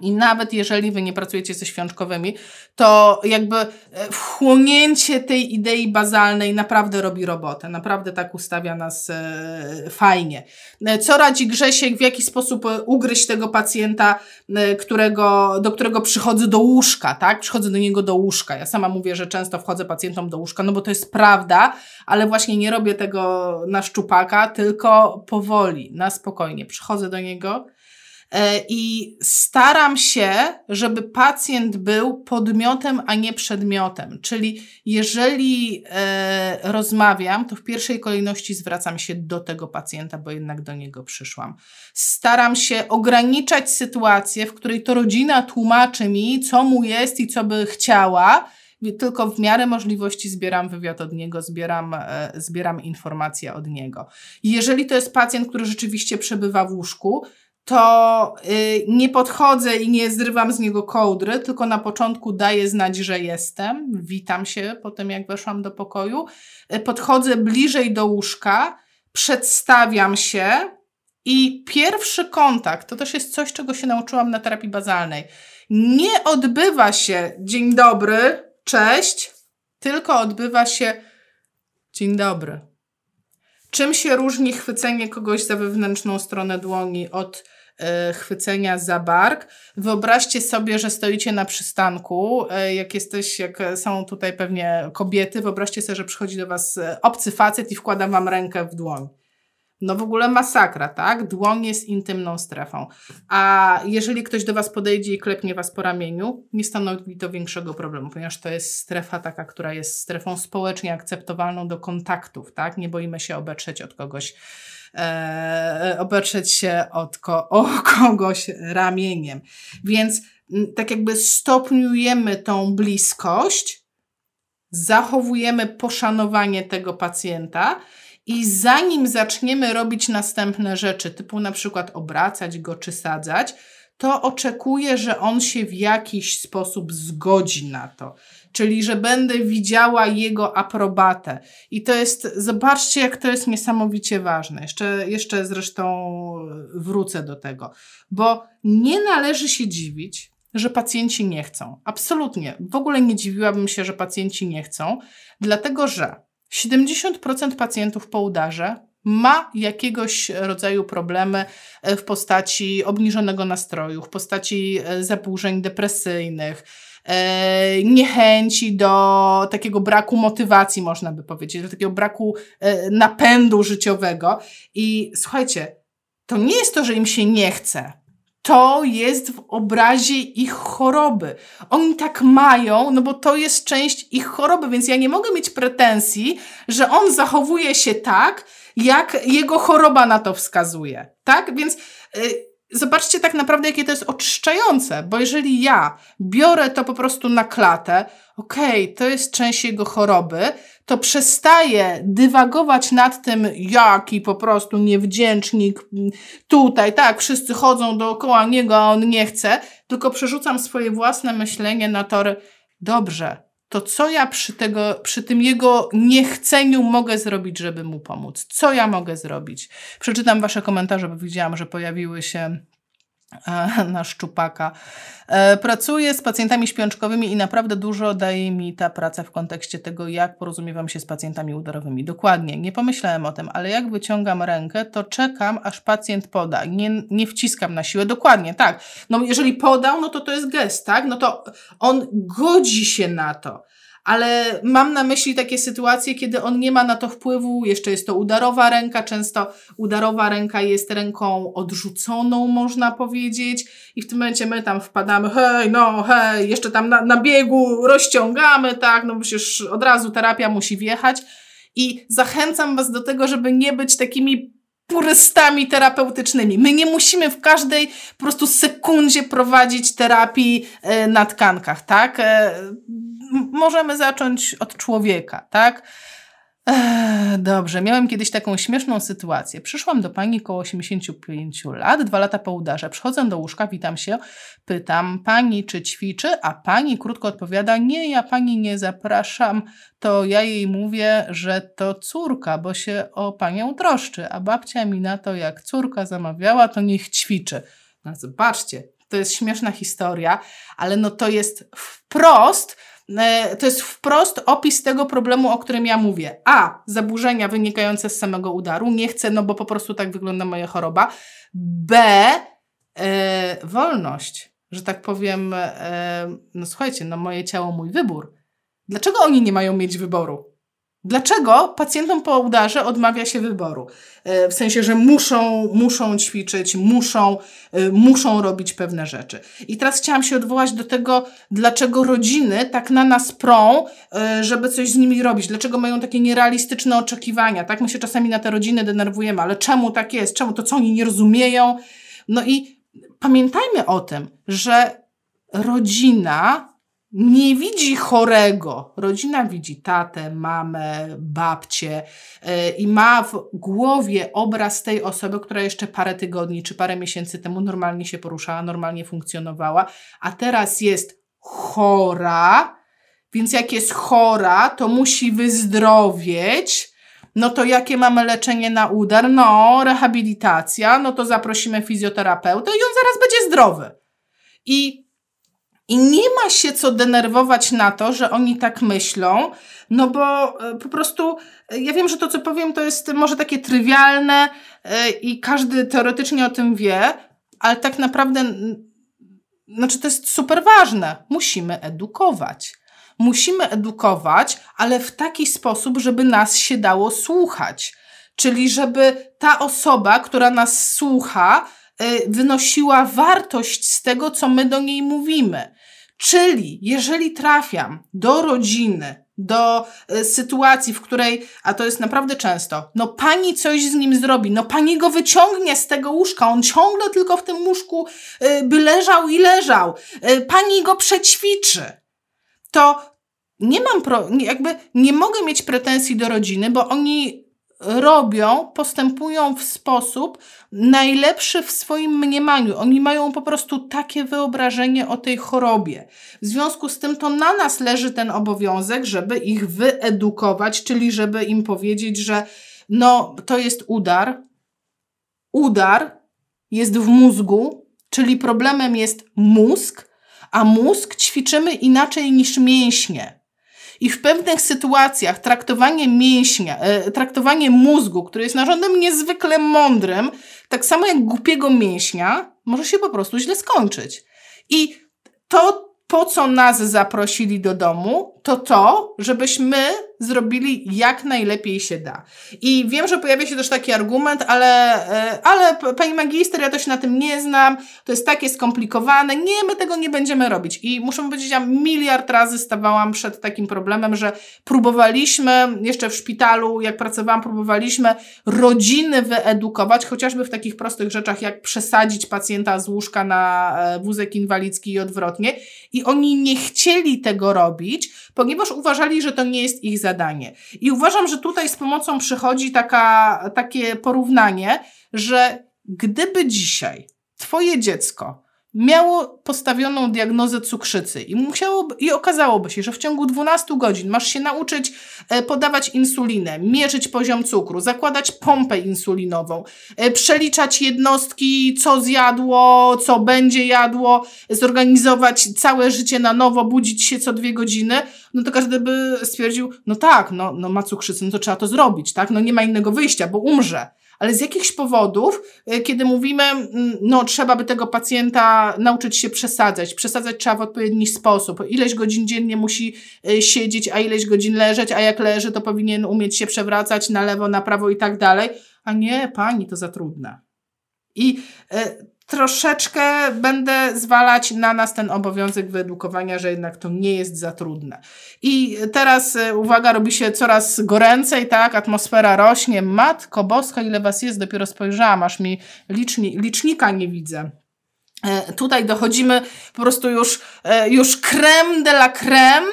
I nawet jeżeli wy nie pracujecie ze świączkowymi, to jakby e, wchłonięcie tej idei bazalnej naprawdę robi robotę. Naprawdę tak ustawia nas e, fajnie. E, co radzi Grzesiek, w jaki sposób ugryźć tego pacjenta, którego, do którego przychodzę do łóżka, tak? Przychodzę do niego do łóżka. Ja sama mówię, że często wchodzę pacjentom do łóżka, no bo to jest prawda, ale właśnie nie robię tego na szczupaka, tylko powoli, na spokojnie. Przychodzę do niego, I staram się, żeby pacjent był podmiotem, a nie przedmiotem. Czyli jeżeli e, rozmawiam, to w pierwszej kolejności zwracam się do tego pacjenta, bo jednak do niego przyszłam. Staram się ograniczać sytuację, w której to rodzina tłumaczy mi, co mu jest i co by chciała tylko w miarę możliwości zbieram wywiad od niego, zbieram, e, zbieram informacje od niego. Jeżeli to jest pacjent, który rzeczywiście przebywa w łóżku, to y, nie podchodzę i nie zrywam z niego kołdry, tylko na początku daję znać, że jestem. Witam się po tym, jak weszłam do pokoju. Y, podchodzę bliżej do łóżka, przedstawiam się i pierwszy kontakt to też jest coś, czego się nauczyłam na terapii bazalnej. Nie odbywa się dzień dobry, cześć, tylko odbywa się dzień dobry. Czym się różni chwycenie kogoś za wewnętrzną stronę dłoni od chwycenia za bark. Wyobraźcie sobie, że stoicie na przystanku, e, jak jesteś, jak są tutaj pewnie kobiety, wyobraźcie sobie, że przychodzi do was e, obcy facet i wkłada wam rękę w dłoń. No w ogóle masakra, tak? Dłoń jest intymną strefą. A jeżeli ktoś do Was podejdzie i klepnie Was po ramieniu, nie stanowi to większego problemu, ponieważ to jest strefa taka, która jest strefą społecznie akceptowalną do kontaktów, tak? Nie boimy się obetrzeć od kogoś e, się od ko o kogoś ramieniem. Więc tak jakby stopniujemy tą bliskość, zachowujemy poszanowanie tego pacjenta i zanim zaczniemy robić następne rzeczy, typu na przykład obracać go czy sadzać, to oczekuję, że on się w jakiś sposób zgodzi na to czyli że będę widziała jego aprobatę. I to jest, zobaczcie, jak to jest niesamowicie ważne. Jeszcze, jeszcze zresztą wrócę do tego, bo nie należy się dziwić, że pacjenci nie chcą. Absolutnie. W ogóle nie dziwiłabym się, że pacjenci nie chcą, dlatego że 70% pacjentów po udarze ma jakiegoś rodzaju problemy w postaci obniżonego nastroju, w postaci zaburzeń depresyjnych, E, niechęci, do takiego braku motywacji, można by powiedzieć, do takiego braku e, napędu życiowego. I słuchajcie, to nie jest to, że im się nie chce. To jest w obrazie ich choroby. Oni tak mają, no bo to jest część ich choroby, więc ja nie mogę mieć pretensji, że on zachowuje się tak, jak jego choroba na to wskazuje. Tak? Więc. Yy, zobaczcie tak naprawdę, jakie to jest oczyszczające, bo jeżeli ja biorę to po prostu na klatę, okej, okay, to jest część jego choroby, to przestaje dywagować nad tym, jaki po prostu niewdzięcznik tutaj, tak, wszyscy chodzą dookoła niego, a on nie chce, tylko przerzucam swoje własne myślenie na tory, dobrze, to co ja przy, tego, przy tym jego niechceniu mogę zrobić, żeby mu pomóc? Co ja mogę zrobić? Przeczytam Wasze komentarze, bo widziałam, że pojawiły się na szczupaka. E, pracuję z pacjentami śpiączkowymi i naprawdę dużo daje mi ta praca w kontekście tego, jak porozumiewam się z pacjentami udarowymi. Dokładnie, nie pomyślałem o tym, ale jak wyciągam rękę, to czekam, aż pacjent poda. Nie, nie wciskam na siłę. Dokładnie, tak. No jeżeli podał, no to to jest gest, tak? No to on godzi się na to ale mam na myśli takie sytuacje, kiedy on nie ma na to wpływu, jeszcze jest to udarowa ręka, często udarowa ręka jest ręką odrzuconą, można powiedzieć, i w tym momencie my tam wpadamy, hej, no, hej, jeszcze tam na, na biegu rozciągamy, tak, no przecież od razu terapia musi wjechać. I zachęcam Was do tego, żeby nie być takimi purystami terapeutycznymi. My nie musimy w każdej po prostu sekundzie prowadzić terapii e, na tkankach, tak? Możemy zacząć od człowieka, tak? dobrze, miałem kiedyś taką śmieszną sytuację. Przyszłam do pani koło 85 lat, dwa lata po udarze. Przychodzę do łóżka, witam się, pytam pani, czy ćwiczy, a pani krótko odpowiada: Nie, ja pani nie zapraszam. To ja jej mówię, że to córka, bo się o panią troszczy, a babcia mi na to, jak córka zamawiała, to niech ćwiczy. No zobaczcie, to jest śmieszna historia, ale no to jest wprost to jest wprost opis tego problemu, o którym ja mówię. A. Zaburzenia wynikające z samego udaru. Nie chcę, no bo po prostu tak wygląda moja choroba. B. E, wolność. Że tak powiem, e, no słuchajcie, no moje ciało, mój wybór. Dlaczego oni nie mają mieć wyboru? Dlaczego pacjentom po udarze odmawia się wyboru? E, w sensie, że muszą, muszą ćwiczyć, muszą, e, muszą robić pewne rzeczy. I teraz chciałam się odwołać do tego, dlaczego rodziny tak na nas prą, e, żeby coś z nimi robić. Dlaczego mają takie nierealistyczne oczekiwania, tak? My się czasami na te rodziny denerwujemy, ale czemu tak jest? Czemu to co oni nie rozumieją? No i pamiętajmy o tym, że rodzina nie widzi chorego. Rodzina widzi tatę, mamę, babcię yy, i ma w głowie obraz tej osoby, która jeszcze parę tygodni czy parę miesięcy temu normalnie się poruszała, normalnie funkcjonowała, a teraz jest chora, więc jak jest chora, to musi wyzdrowieć. No to jakie mamy leczenie na udar? No, rehabilitacja, no to zaprosimy fizjoterapeutę i on zaraz będzie zdrowy. I i nie ma się co denerwować na to, że oni tak myślą, no bo e, po prostu e, ja wiem, że to, co powiem, to jest może takie trywialne e, i każdy teoretycznie o tym wie, ale tak naprawdę, znaczy to jest super ważne. Musimy edukować. Musimy edukować, ale w taki sposób, żeby nas się dało słuchać. Czyli żeby ta osoba, która nas słucha, wynosiła wartość z tego, co my do niej mówimy. Czyli jeżeli trafiam do rodziny, do y, sytuacji, w której, a to jest naprawdę często, no pani coś z nim zrobi, no pani go wyciągnie z tego łóżka, on ciągle tylko w tym łóżku y, by leżał i leżał, y, pani go przećwiczy, to nie mam, pro, jakby nie mogę mieć pretensji do rodziny, bo oni robią, postępują w sposób najlepszy w swoim mniemaniu. Oni mają po prostu takie wyobrażenie o tej chorobie. W związku z tym to na nas leży ten obowiązek, żeby ich wyedukować, czyli żeby im powiedzieć, że no to jest udar. Udar jest w mózgu, czyli problemem jest mózg, a mózg ćwiczymy inaczej niż mięśnie. I w pewnych sytuacjach traktowanie mięśnia, e, traktowanie mózgu, który jest narządem niezwykle mądrym, tak samo jak głupiego mięśnia, może się po prostu źle skończyć. I to, po co nas zaprosili do domu, to to, żebyśmy zrobili jak najlepiej się da. I wiem, że pojawia się też taki argument, ale, e, ale pani magister, ja to się na tym nie znam, to jest takie skomplikowane, nie, my tego nie będziemy robić. I muszę powiedzieć, ja miliard razy stawałam przed takim problemem, że próbowaliśmy, jeszcze w szpitalu, jak pracowałam, próbowaliśmy rodziny wyedukować, chociażby w takich prostych rzeczach, jak przesadzić pacjenta z łóżka na e, wózek inwalidzki i odwrotnie. I oni nie chcieli tego robić, ponieważ uważali, że to nie jest ich zadanie. I uważam, że tutaj z pomocą przychodzi taka, takie porównanie, że gdyby dzisiaj Twoje dziecko miało postawioną diagnozę cukrzycy i musiałoby, i okazałoby się, że w ciągu 12 godzin masz się nauczyć e, podawać insulinę, mierzyć poziom cukru, zakładać pompę insulinową, e, przeliczać jednostki, co zjadło, co będzie jadło, zorganizować całe życie na nowo, budzić się co dwie godziny, no to każdy by stwierdził, no tak, no, no ma cukrzycę, no to trzeba to zrobić, tak? No nie ma innego wyjścia, bo umrze ale z jakichś powodów, e, kiedy mówimy, no trzeba by tego pacjenta nauczyć się przesadzać, przesadzać trzeba w odpowiedni sposób, ileś godzin dziennie musi e, siedzieć, a ileś godzin leżeć, a jak leży, to powinien umieć się przewracać na lewo, na prawo i tak dalej, a nie, pani, to za trudne. I e, troszeczkę będę zwalać na nas ten obowiązek wyedukowania, że jednak to nie jest za trudne. I teraz e, uwaga, robi się coraz goręcej, tak? Atmosfera rośnie. Matko boska, ile was jest? Dopiero spojrzałam, aż mi liczni, licznika nie widzę. E, tutaj dochodzimy po prostu już, e, już creme de la creme.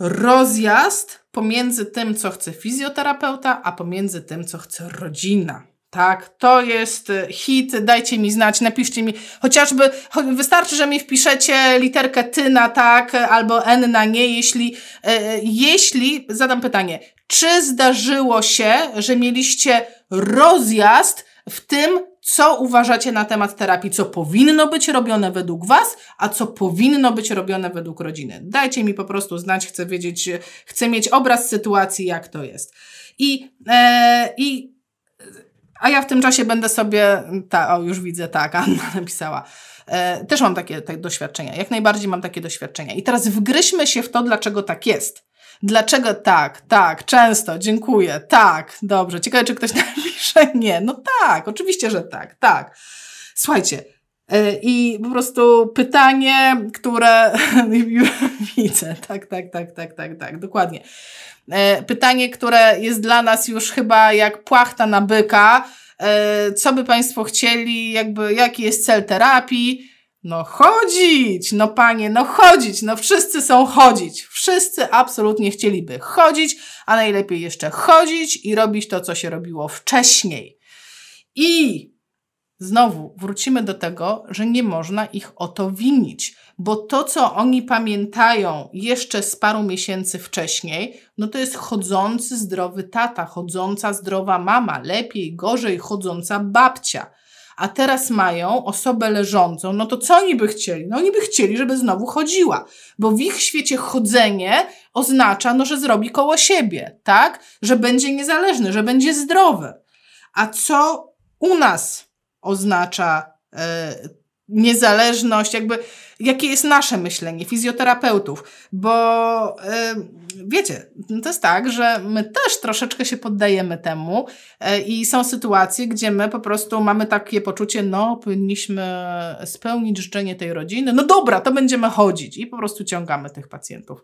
Rozjazd pomiędzy tym, co chce fizjoterapeuta, a pomiędzy tym, co chce rodzina. Tak, to jest y, hit, dajcie mi znać, napiszcie mi, chociażby, wystarczy, że mi wpiszecie literkę ty na tak, albo n na nie, jeśli, e, jeśli, zadam pytanie, czy zdarzyło się, że mieliście rozjazd w tym, co uważacie na temat terapii, co powinno być robione według Was, a co powinno być robione według rodziny. Dajcie mi po prostu znać, chcę wiedzieć, chcę mieć obraz sytuacji, jak to jest. I, e, i a ja w tym czasie będę sobie, ta, o już widzę, tak, Anna napisała. E, też mam takie, takie doświadczenia, jak najbardziej mam takie doświadczenia. I teraz wgryźmy się w to, dlaczego tak jest. Dlaczego tak, tak, często, dziękuję, tak, dobrze. Ciekawe, czy ktoś napisze nie. No tak, oczywiście, że tak, tak. Słuchajcie, i po prostu pytanie, które widzę, tak, tak, tak, tak, tak, tak, dokładnie. E, pytanie, które jest dla nas już chyba jak płachta na byka. E, co by Państwo chcieli, jakby, jaki jest cel terapii? No chodzić, no panie, no chodzić, no wszyscy są chodzić. Wszyscy absolutnie chcieliby chodzić, a najlepiej jeszcze chodzić i robić to, co się robiło wcześniej. I znowu wrócimy do tego, że nie można ich o to winić bo to, co oni pamiętają jeszcze z paru miesięcy wcześniej, no to jest chodzący zdrowy tata, chodząca zdrowa mama, lepiej, gorzej chodząca babcia. A teraz mają osobę leżącą, no to co oni by chcieli? No oni by chcieli, żeby znowu chodziła, bo w ich świecie chodzenie oznacza, no, że zrobi koło siebie, tak? Że będzie niezależny, że będzie zdrowy. A co u nas oznacza e, niezależność, jakby jakie jest nasze myślenie fizjoterapeutów, bo yy, wiecie, to jest tak, że my też troszeczkę się poddajemy temu yy, i są sytuacje, gdzie my po prostu mamy takie poczucie, no powinniśmy spełnić życzenie tej rodziny, no dobra, to będziemy chodzić i po prostu ciągamy tych pacjentów.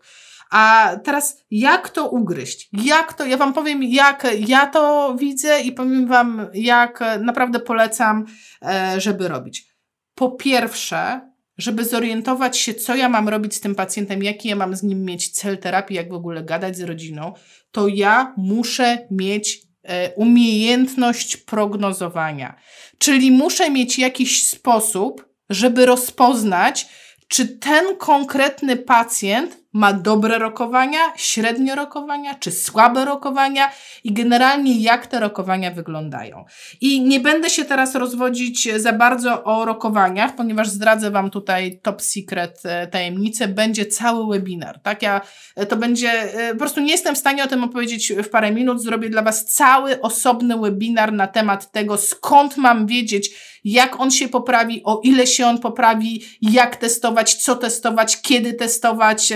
A teraz jak to ugryźć? Jak to, ja Wam powiem, jak ja to widzę i powiem Wam, jak naprawdę polecam, e, żeby robić. Po pierwsze, żeby zorientować się, co ja mam robić z tym pacjentem, jaki ja mam z nim mieć cel terapii, jak w ogóle gadać z rodziną, to ja muszę mieć e, umiejętność prognozowania. Czyli muszę mieć jakiś sposób, żeby rozpoznać, czy ten konkretny pacjent ma dobre rokowania, średnio rokowania, czy słabe rokowania i generalnie jak te rokowania wyglądają. I nie będę się teraz rozwodzić za bardzo o rokowaniach, ponieważ zdradzę Wam tutaj top secret e, tajemnicę, będzie cały webinar, tak? Ja, e, to będzie, e, po prostu nie jestem w stanie o tym opowiedzieć w parę minut, zrobię dla Was cały osobny webinar na temat tego, skąd mam wiedzieć, jak on się poprawi, o ile się on poprawi, jak testować, co testować, kiedy testować,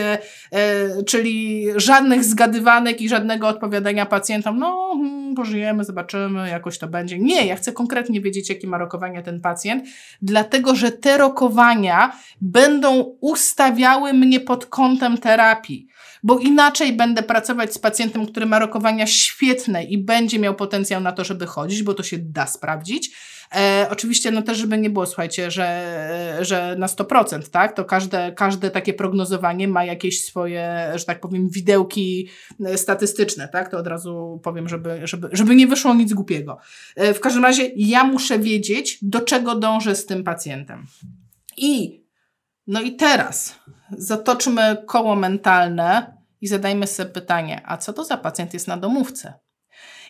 czyli żadnych zgadywanek i żadnego odpowiadania pacjentom, no hmm, pożyjemy, zobaczymy, jakoś to będzie. Nie, ja chcę konkretnie wiedzieć, jakie ma rokowania ten pacjent, dlatego że te rokowania będą ustawiały mnie pod kątem terapii bo inaczej będę pracować z pacjentem, który ma rokowania świetne i będzie miał potencjał na to, żeby chodzić, bo to się da sprawdzić. E, oczywiście, no też, żeby nie było, słuchajcie, że, że na 100%, tak? To każde, każde takie prognozowanie ma jakieś swoje, że tak powiem, widełki e, statystyczne, tak? To od razu powiem, żeby, żeby, żeby nie wyszło nic głupiego. E, w każdym razie ja muszę wiedzieć, do czego dążę z tym pacjentem. I, no i teraz zatoczmy koło mentalne i zadajmy sobie pytanie, a co to za pacjent jest na domówce?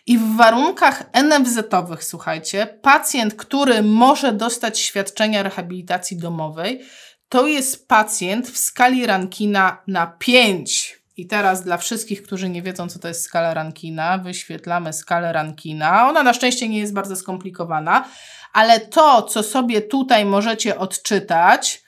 I w warunkach NFZ-owych, słuchajcie, pacjent, który może dostać świadczenia rehabilitacji domowej, to jest pacjent w skali Rankina na 5. I teraz dla wszystkich, którzy nie wiedzą, co to jest skala Rankina, wyświetlamy skalę Rankina. Ona na szczęście nie jest bardzo skomplikowana, ale to, co sobie tutaj możecie odczytać,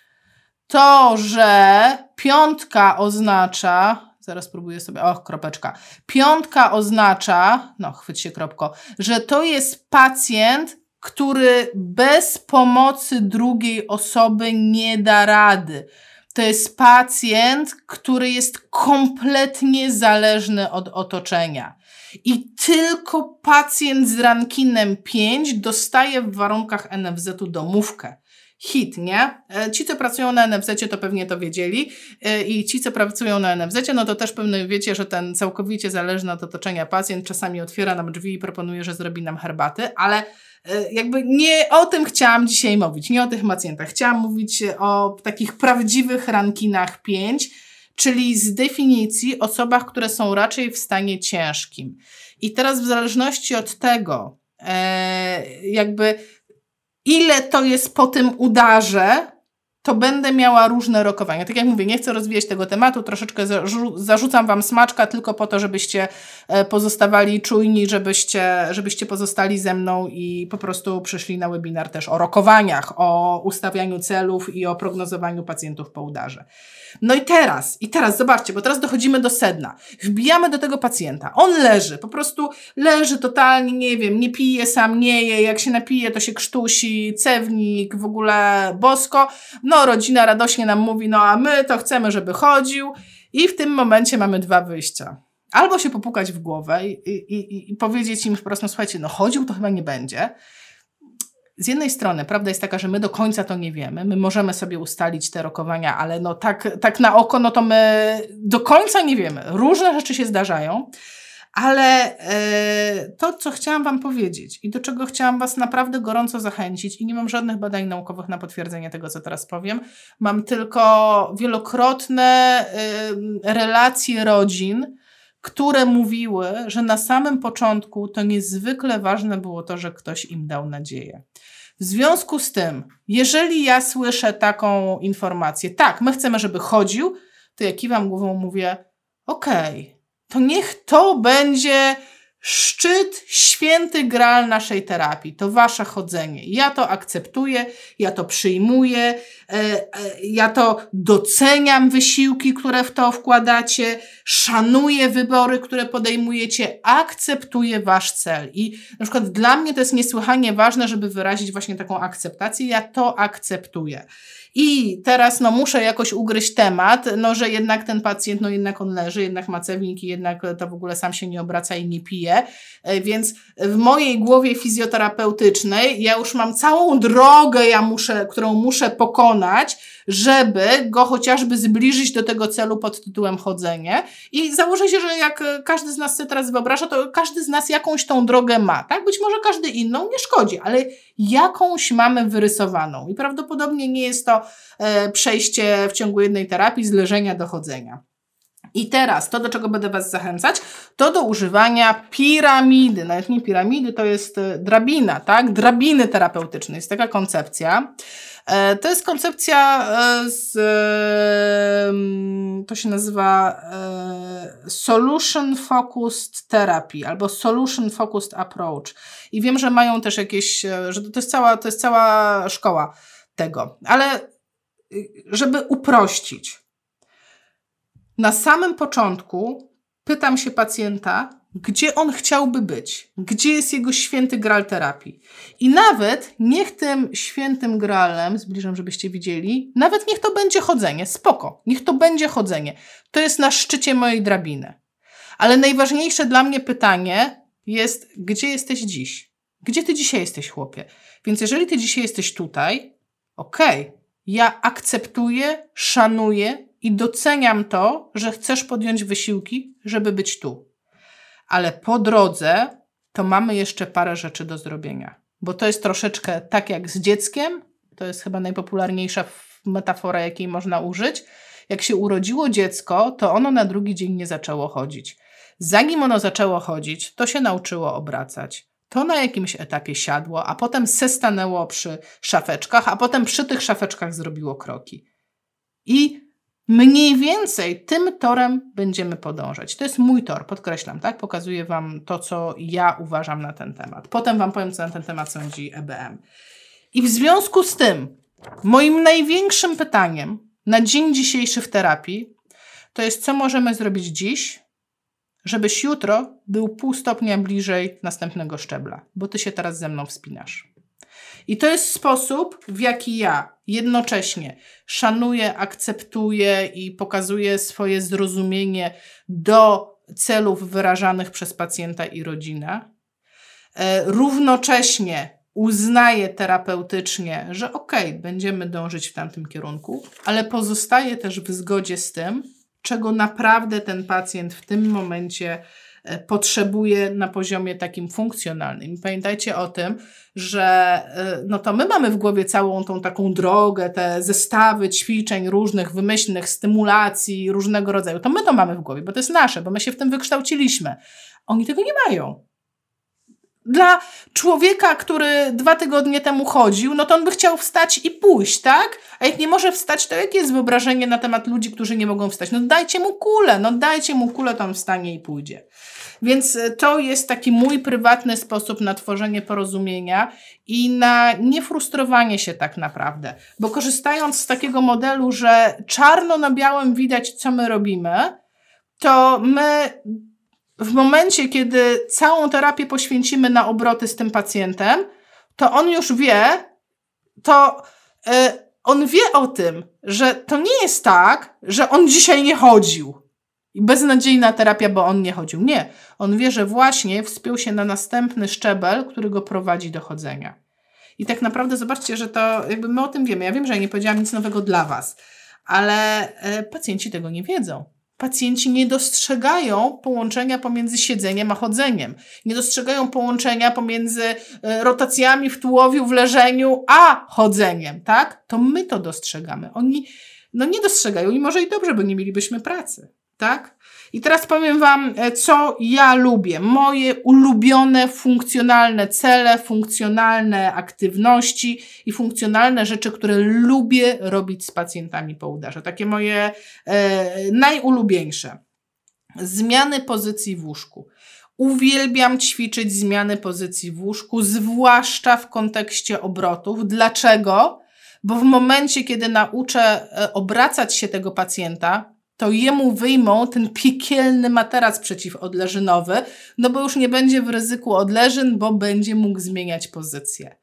to, że piątka oznacza, Zaraz próbuję sobie. Och, kropeczka. Piątka oznacza, no chwyć się kropko, że to jest pacjent, który bez pomocy drugiej osoby nie da rady. To jest pacjent, który jest kompletnie zależny od otoczenia. I tylko pacjent z rankinem 5 dostaje w warunkach NFZ-u domówkę hit, nie? E, ci, co pracują na NFZ, to pewnie to wiedzieli e, i ci, co pracują na NFZ, no to też pewnie wiecie, że ten całkowicie zależny od otoczenia pacjent czasami otwiera nam drzwi i proponuje, że zrobi nam herbaty, ale e, jakby nie o tym chciałam dzisiaj mówić, nie o tych pacjentach. Chciałam mówić o takich prawdziwych rankinach 5, czyli z definicji osobach, które są raczej w stanie ciężkim. I teraz w zależności od tego, jakby ile to jest po tym udarze, to będę miała różne rokowania. Tak jak mówię, nie chcę rozwijać tego tematu, troszeczkę zarzucam Wam smaczka tylko po to, żebyście e, pozostawali czujni, żebyście, żebyście pozostali ze mną i po prostu przyszli na webinar też o rokowaniach, o ustawianiu celów i o prognozowaniu pacjentów po udarze. No i teraz, i teraz zobaczcie, bo teraz dochodzimy do sedna. Wbijamy do tego pacjenta. On leży, po prostu leży totalnie, nie wiem, nie pije sam, nie je, jak się napije, to się krztusi, cewnik, w ogóle bosko. No, rodzina radośnie nam mówi, no a my to chcemy, żeby chodził. I w tym momencie mamy dwa wyjścia. Albo się popukać w głowę i, i, i powiedzieć im wprost, no słuchajcie, no chodził to chyba nie będzie z jednej strony prawda jest taka, że my do końca to nie wiemy. My możemy sobie ustalić te rokowania, ale no tak, tak na oko, no to my do końca nie wiemy. Różne rzeczy się zdarzają. Ale e, to, co chciałam Wam powiedzieć i do czego chciałam Was naprawdę gorąco zachęcić, i nie mam żadnych badań naukowych na potwierdzenie tego, co teraz powiem, mam tylko wielokrotne relacje rodzin, które mówiły, że na samym początku to niezwykle ważne było to, że ktoś im dał nadzieję. W związku z tym, jeżeli ja słyszę taką informację, tak, my chcemy, żeby chodził, to ja kiwam głową, mówię, okej, okay, to niech to będzie szczyt, święty graal naszej terapii. To wasze chodzenie. Ja to akceptuję, ja to przyjmuję, e, e, ja to doceniam wysiłki, które w to wkładacie, szanuję wybory, które podejmujecie, akceptuję wasz cel. I na przykład dla mnie to jest niesłychanie ważne, żeby wyrazić właśnie taką akceptację. Ja to akceptuję. I teraz no, muszę jakoś ugryźć temat, no, że jednak ten pacjent, no jednak on leży, jednak ma cewnik i jednak to w ogóle sam się nie obraca i nie pije. E, więc w mojej głowie fizjoterapeutycznej ja już mam całą drogę, ja muszę, którą muszę pokonać, żeby go chociażby zbliżyć do tego celu pod tytułem chodzenie. I założę się, że jak każdy z nas sobie teraz wyobraża, to każdy z nas jakąś tą drogę ma, tak? Być może każdy inną nie szkodzi, ale jakąś mamy wyrysowaną. I prawdopodobnie nie jest to e, przejście w ciągu jednej terapii z leżenia do chodzenia. I teraz to, do czego będę Was zachęcać, to do używania piramidy. Nawet nie piramidy, to jest e, drabina, tak? Drabiny terapeutycznej. Jest taka koncepcja. E, to jest koncepcja e, z, to się nazywa Solution Focused Therapy albo Solution Focused Approach. I wiem, że mają też jakieś, że to jest cała, to jest cała szkoła tego. Ale y, żeby uprościć, Na samym początku pytam się pacjenta, gdzie on chciałby być, gdzie jest jego święty gral terapii. I nawet niech tym świętym gralem, zbliżam, żebyście widzieli, nawet niech to będzie chodzenie, spoko, niech to będzie chodzenie. To jest na szczycie mojej drabiny. Ale najważniejsze dla mnie pytanie jest, gdzie jesteś dziś? Gdzie ty dzisiaj jesteś, chłopie? Więc jeżeli ty dzisiaj jesteś tutaj, okej, okay, ja akceptuję, szanuję i doceniam to, że chcesz podjąć wysiłki, żeby być tu. Ale po drodze to mamy jeszcze parę rzeczy do zrobienia. Bo to jest troszeczkę tak jak z dzieckiem, to jest chyba najpopularniejsza metafora, jakiej można użyć. Jak się urodziło dziecko, to ono na drugi dzień nie zaczęło chodzić. Zanim ono zaczęło chodzić, to się nauczyło obracać. To na jakimś etapie siadło, a potem se stanęło przy szafeczkach, a potem przy tych szafeczkach zrobiło kroki. I mniej więcej tym torem będziemy podążać. To jest mój tor, podkreślam, tak? Pokazuję Wam to, co ja uważam na ten temat. Potem Wam powiem, co na ten temat sądzi EBM. I w związku z tym, moim największym pytaniem na dzień dzisiejszy w terapii to jest, co możemy zrobić dziś, żebyś jutro był pół stopnia bliżej następnego szczebla, bo ty się teraz ze mną wspinasz. I to jest sposób, w jaki ja jednocześnie szanuję, akceptuję i pokazuję swoje zrozumienie do celów wyrażanych przez pacjenta i rodzinę. E, równocześnie uznaję terapeutycznie, że okej, okay, będziemy dążyć w tamtym kierunku, ale pozostaję też w zgodzie z tym, czego naprawdę ten pacjent w tym momencie potrzebuje na poziomie takim funkcjonalnym. Pamiętajcie o tym, że e, no to my mamy w głowie całą tą taką drogę, te zestawy ćwiczeń różnych, wymyślnych, stymulacji różnego rodzaju. To my to mamy w głowie, bo to jest nasze, bo my się w tym wykształciliśmy. Oni tego nie mają dla człowieka, który dwa tygodnie temu chodził, no to on by chciał wstać i pójść, tak? A jak nie może wstać, to jakie jest wyobrażenie na temat ludzi, którzy nie mogą wstać? No dajcie mu kulę, no dajcie mu kulę, to on wstanie i pójdzie. Więc e, to jest taki mój prywatny sposób na tworzenie porozumienia i na niefrustrowanie się tak naprawdę. Bo korzystając z takiego modelu, że czarno na białym widać, co my robimy, to my w momencie, kiedy całą terapię poświęcimy na obroty z tym pacjentem, to on już wie, to yy, on wie o tym, że to nie jest tak, że on dzisiaj nie chodził. I beznadziejna terapia, bo on nie chodził. Nie. On wie, że właśnie wspiął się na następny szczebel, który go prowadzi do chodzenia. I tak naprawdę zobaczcie, że to jakby my o tym wiemy. Ja wiem, że ja nie powiedziałam nic nowego dla Was, ale y, pacjenci tego nie wiedzą. Pacjenci nie dostrzegają połączenia pomiędzy siedzeniem a chodzeniem. Nie dostrzegają połączenia pomiędzy e, rotacjami w tułowiu, w leżeniu, a chodzeniem, tak? To my to dostrzegamy. Oni no nie dostrzegają i może i dobrze, bo nie mielibyśmy pracy, tak? I teraz powiem Wam, e, co ja lubię. Moje ulubione, funkcjonalne cele, funkcjonalne aktywności i funkcjonalne rzeczy, które lubię robić z pacjentami po udarze. Takie moje e, najulubieńsze. Zmiany pozycji w łóżku. Uwielbiam ćwiczyć zmiany pozycji w łóżku, zwłaszcza w kontekście obrotów. Dlaczego? Bo w momencie, kiedy nauczę e, obracać się tego pacjenta, to jemu wyjmą ten piekielny materac przeciwodleżynowy, no bo już nie będzie w ryzyku odleżyn, bo będzie mógł zmieniać pozycję.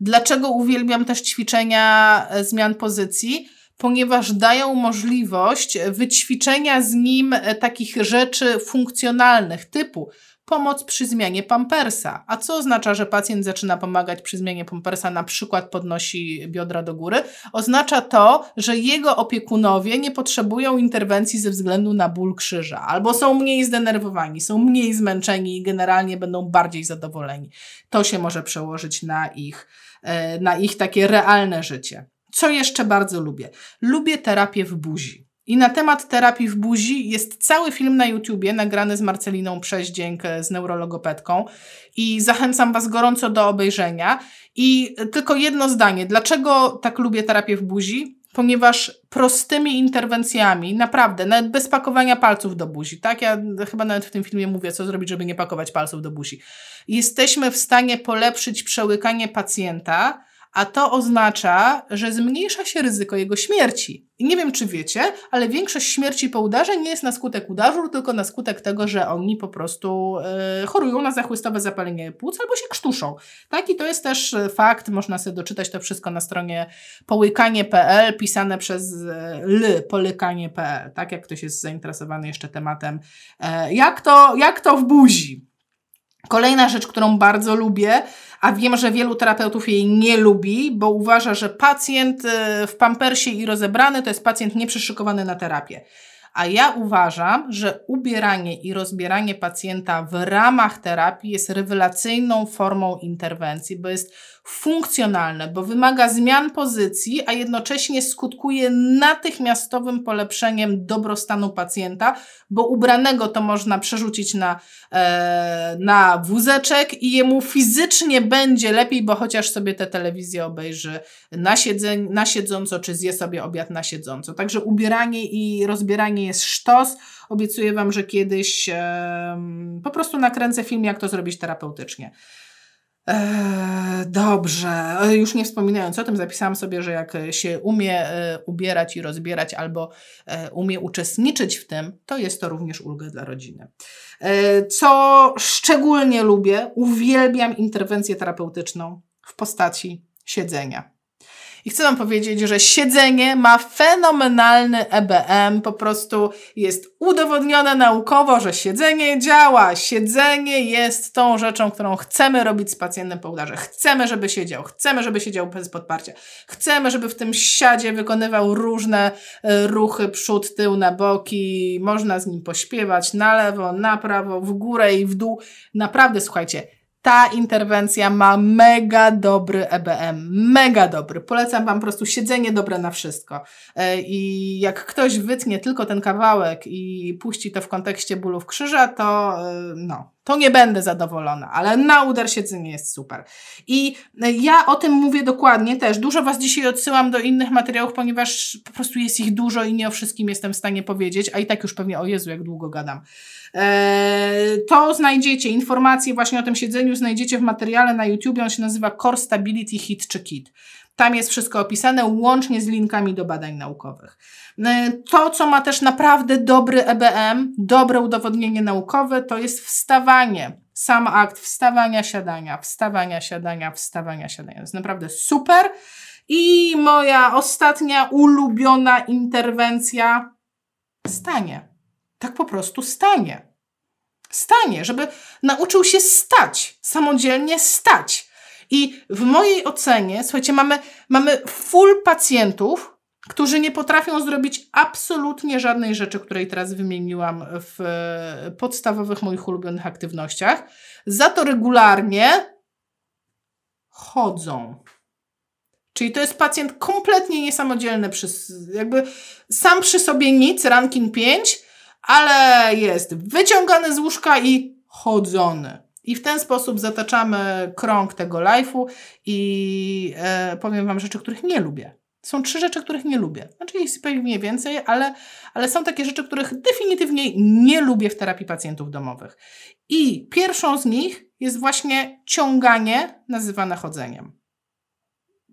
Dlaczego uwielbiam też ćwiczenia e, zmian pozycji? Ponieważ dają możliwość wyćwiczenia z nim e, takich rzeczy funkcjonalnych, typu pomoc przy zmianie pampersa. A co oznacza, że pacjent zaczyna pomagać przy zmianie pampersa, na przykład podnosi biodra do góry? Oznacza to, że jego opiekunowie nie potrzebują interwencji ze względu na ból krzyża, albo są mniej zdenerwowani, są mniej zmęczeni i generalnie będą bardziej zadowoleni. To się może przełożyć na ich, e, na ich takie realne życie. Co jeszcze bardzo lubię? Lubię terapię w buzi. I na temat terapii w buzi jest cały film na YouTubie nagrany z Marceliną Przeździęk, z neurologopedką i zachęcam Was gorąco do obejrzenia. I tylko jedno zdanie. Dlaczego tak lubię terapię w buzi? Ponieważ prostymi interwencjami, naprawdę, nawet bez pakowania palców do buzi, tak? Ja chyba nawet w tym filmie mówię, co zrobić, żeby nie pakować palców do buzi. Jesteśmy w stanie polepszyć przełykanie pacjenta, a to oznacza, że zmniejsza się ryzyko jego śmierci. I nie wiem, czy wiecie, ale większość śmierci po udarze nie jest na skutek udaru, tylko na skutek tego, że oni po prostu yy, chorują na zachłystowe zapalenie płuc albo się krztuszą. Tak, i to jest też e, fakt, można sobie doczytać to wszystko na stronie połykanie.pl, pisane przez e, l, polykanie.pl, tak, jak ktoś jest zainteresowany jeszcze tematem, jak, to, jak to w buzi. Kolejna rzecz, którą bardzo lubię, a wiem, że wielu terapeutów jej nie lubi, bo uważa, że pacjent e, w pampersie i rozebrany to jest pacjent nieprzyszykowany na terapię. A ja uważam, że ubieranie i rozbieranie pacjenta w ramach terapii jest rewelacyjną formą interwencji, bo jest funkcjonalne, bo wymaga zmian pozycji, a jednocześnie skutkuje natychmiastowym polepszeniem dobrostanu pacjenta, bo ubranego to można przerzucić na, e, na wózeczek i jemu fizycznie będzie lepiej, bo chociaż sobie tę telewizję obejrzy na, siedzeń, na siedząco, czy zje sobie obiad na siedząco. Także ubieranie i rozbieranie jest sztos. Obiecuję Wam, że kiedyś e, po prostu nakręcę film, jak to zrobić terapeutycznie. Eee, dobrze, już nie wspominając o tym, zapisałam sobie, że jak się umie e, ubierać i rozbierać albo e, umie uczestniczyć w tym, to jest to również ulga dla rodziny. E, co szczególnie lubię, uwielbiam interwencję terapeutyczną w postaci siedzenia. I chcę Wam powiedzieć, że siedzenie ma fenomenalny EBM, po prostu jest udowodnione naukowo, że siedzenie działa. Siedzenie jest tą rzeczą, którą chcemy robić z pacjentem po udarze. Chcemy, żeby siedział, chcemy, żeby siedział bez podparcia. Chcemy, żeby w tym siadzie wykonywał różne e, ruchy, przód, tył, na boki. Można z nim pośpiewać na lewo, na prawo, w górę i w dół. Naprawdę, słuchajcie, ta interwencja ma mega dobry EBM. Mega dobry. Polecam Wam po prostu siedzenie dobre na wszystko. E, I jak ktoś wytnie tylko ten kawałek i puści to w kontekście bólów krzyża, to e, no, to nie będę zadowolona, ale na udar siedzenie jest super. I ja o tym mówię dokładnie też. Dużo Was dzisiaj odsyłam do innych materiałów, ponieważ po prostu jest ich dużo i nie o wszystkim jestem w stanie powiedzieć, a i tak już pewnie, o Jezu, jak długo gadam. Eee, to znajdziecie, informacje właśnie o tym siedzeniu znajdziecie w materiale na YouTube, on się nazywa Core Stability Hit czy Kit. Tam jest wszystko opisane, łącznie z linkami do badań naukowych. E, to, co ma też naprawdę dobry EBM, dobre udowodnienie naukowe, to jest wstawanie. Sam akt wstawania, siadania, wstawania, siadania, wstawania, siadania. To jest naprawdę super. I moja ostatnia ulubiona interwencja stanie. Tak po prostu stanie. Stanie, żeby nauczył się stać, samodzielnie stać. I w mojej ocenie, słuchajcie, mamy, mamy full pacjentów, którzy nie potrafią zrobić absolutnie żadnej rzeczy, której teraz wymieniłam w podstawowych moich ulubionych aktywnościach. Za to regularnie chodzą. Czyli to jest pacjent kompletnie niesamodzielny, przy, jakby sam przy sobie nic, ranking 5, ale jest wyciągany z łóżka i chodzony. I w ten sposób zataczamy krąg tego live'u i e, powiem Wam rzeczy, których nie lubię. Są trzy rzeczy, których nie lubię. Znaczy jest pewnie więcej, ale, ale są takie rzeczy, których definitywnie nie lubię w terapii pacjentów domowych. I pierwszą z nich jest właśnie ciąganie nazywane chodzeniem.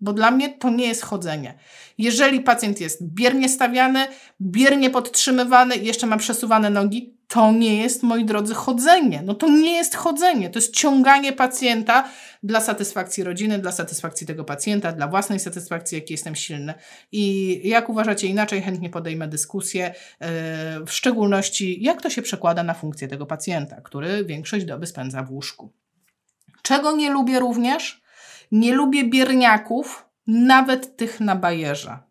Bo dla mnie to nie jest chodzenie. Jeżeli pacjent jest biernie stawiany, biernie podtrzymywany jeszcze ma przesuwane nogi, to nie jest, moi drodzy, chodzenie. No to nie jest chodzenie, to jest ciąganie pacjenta dla satysfakcji rodziny, dla satysfakcji tego pacjenta, dla własnej satysfakcji, jaki jestem silny. I jak uważacie inaczej, chętnie podejmę dyskusję, yy, w szczególności jak to się przekłada na funkcję tego pacjenta, który większość doby spędza w łóżku. Czego nie lubię również? Nie lubię bierniaków, nawet tych na bajerze.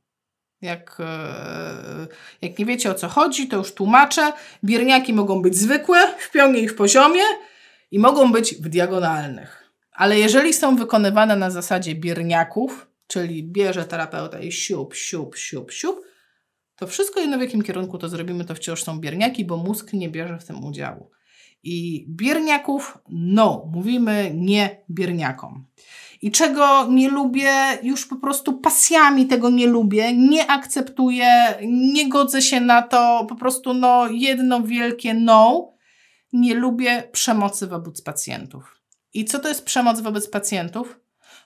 Jak, e, jak nie wiecie o co chodzi, to już tłumaczę. Bierniaki mogą być zwykłe, w pionie i w poziomie i mogą być w diagonalnych. Ale jeżeli są wykonywane na zasadzie bierniaków, czyli bierze terapeuta i siup, siup, siup, siup, to wszystko jedno w jakim kierunku to zrobimy, to wciąż są bierniaki, bo mózg nie bierze w tym udziału. I bierniaków, no, mówimy nie bierniakom i czego nie lubię, już po prostu pasjami tego nie lubię, nie akceptuję, nie godzę się na to, po prostu no jedno wielkie no. Nie lubię przemocy wobec pacjentów. I co to jest przemoc wobec pacjentów?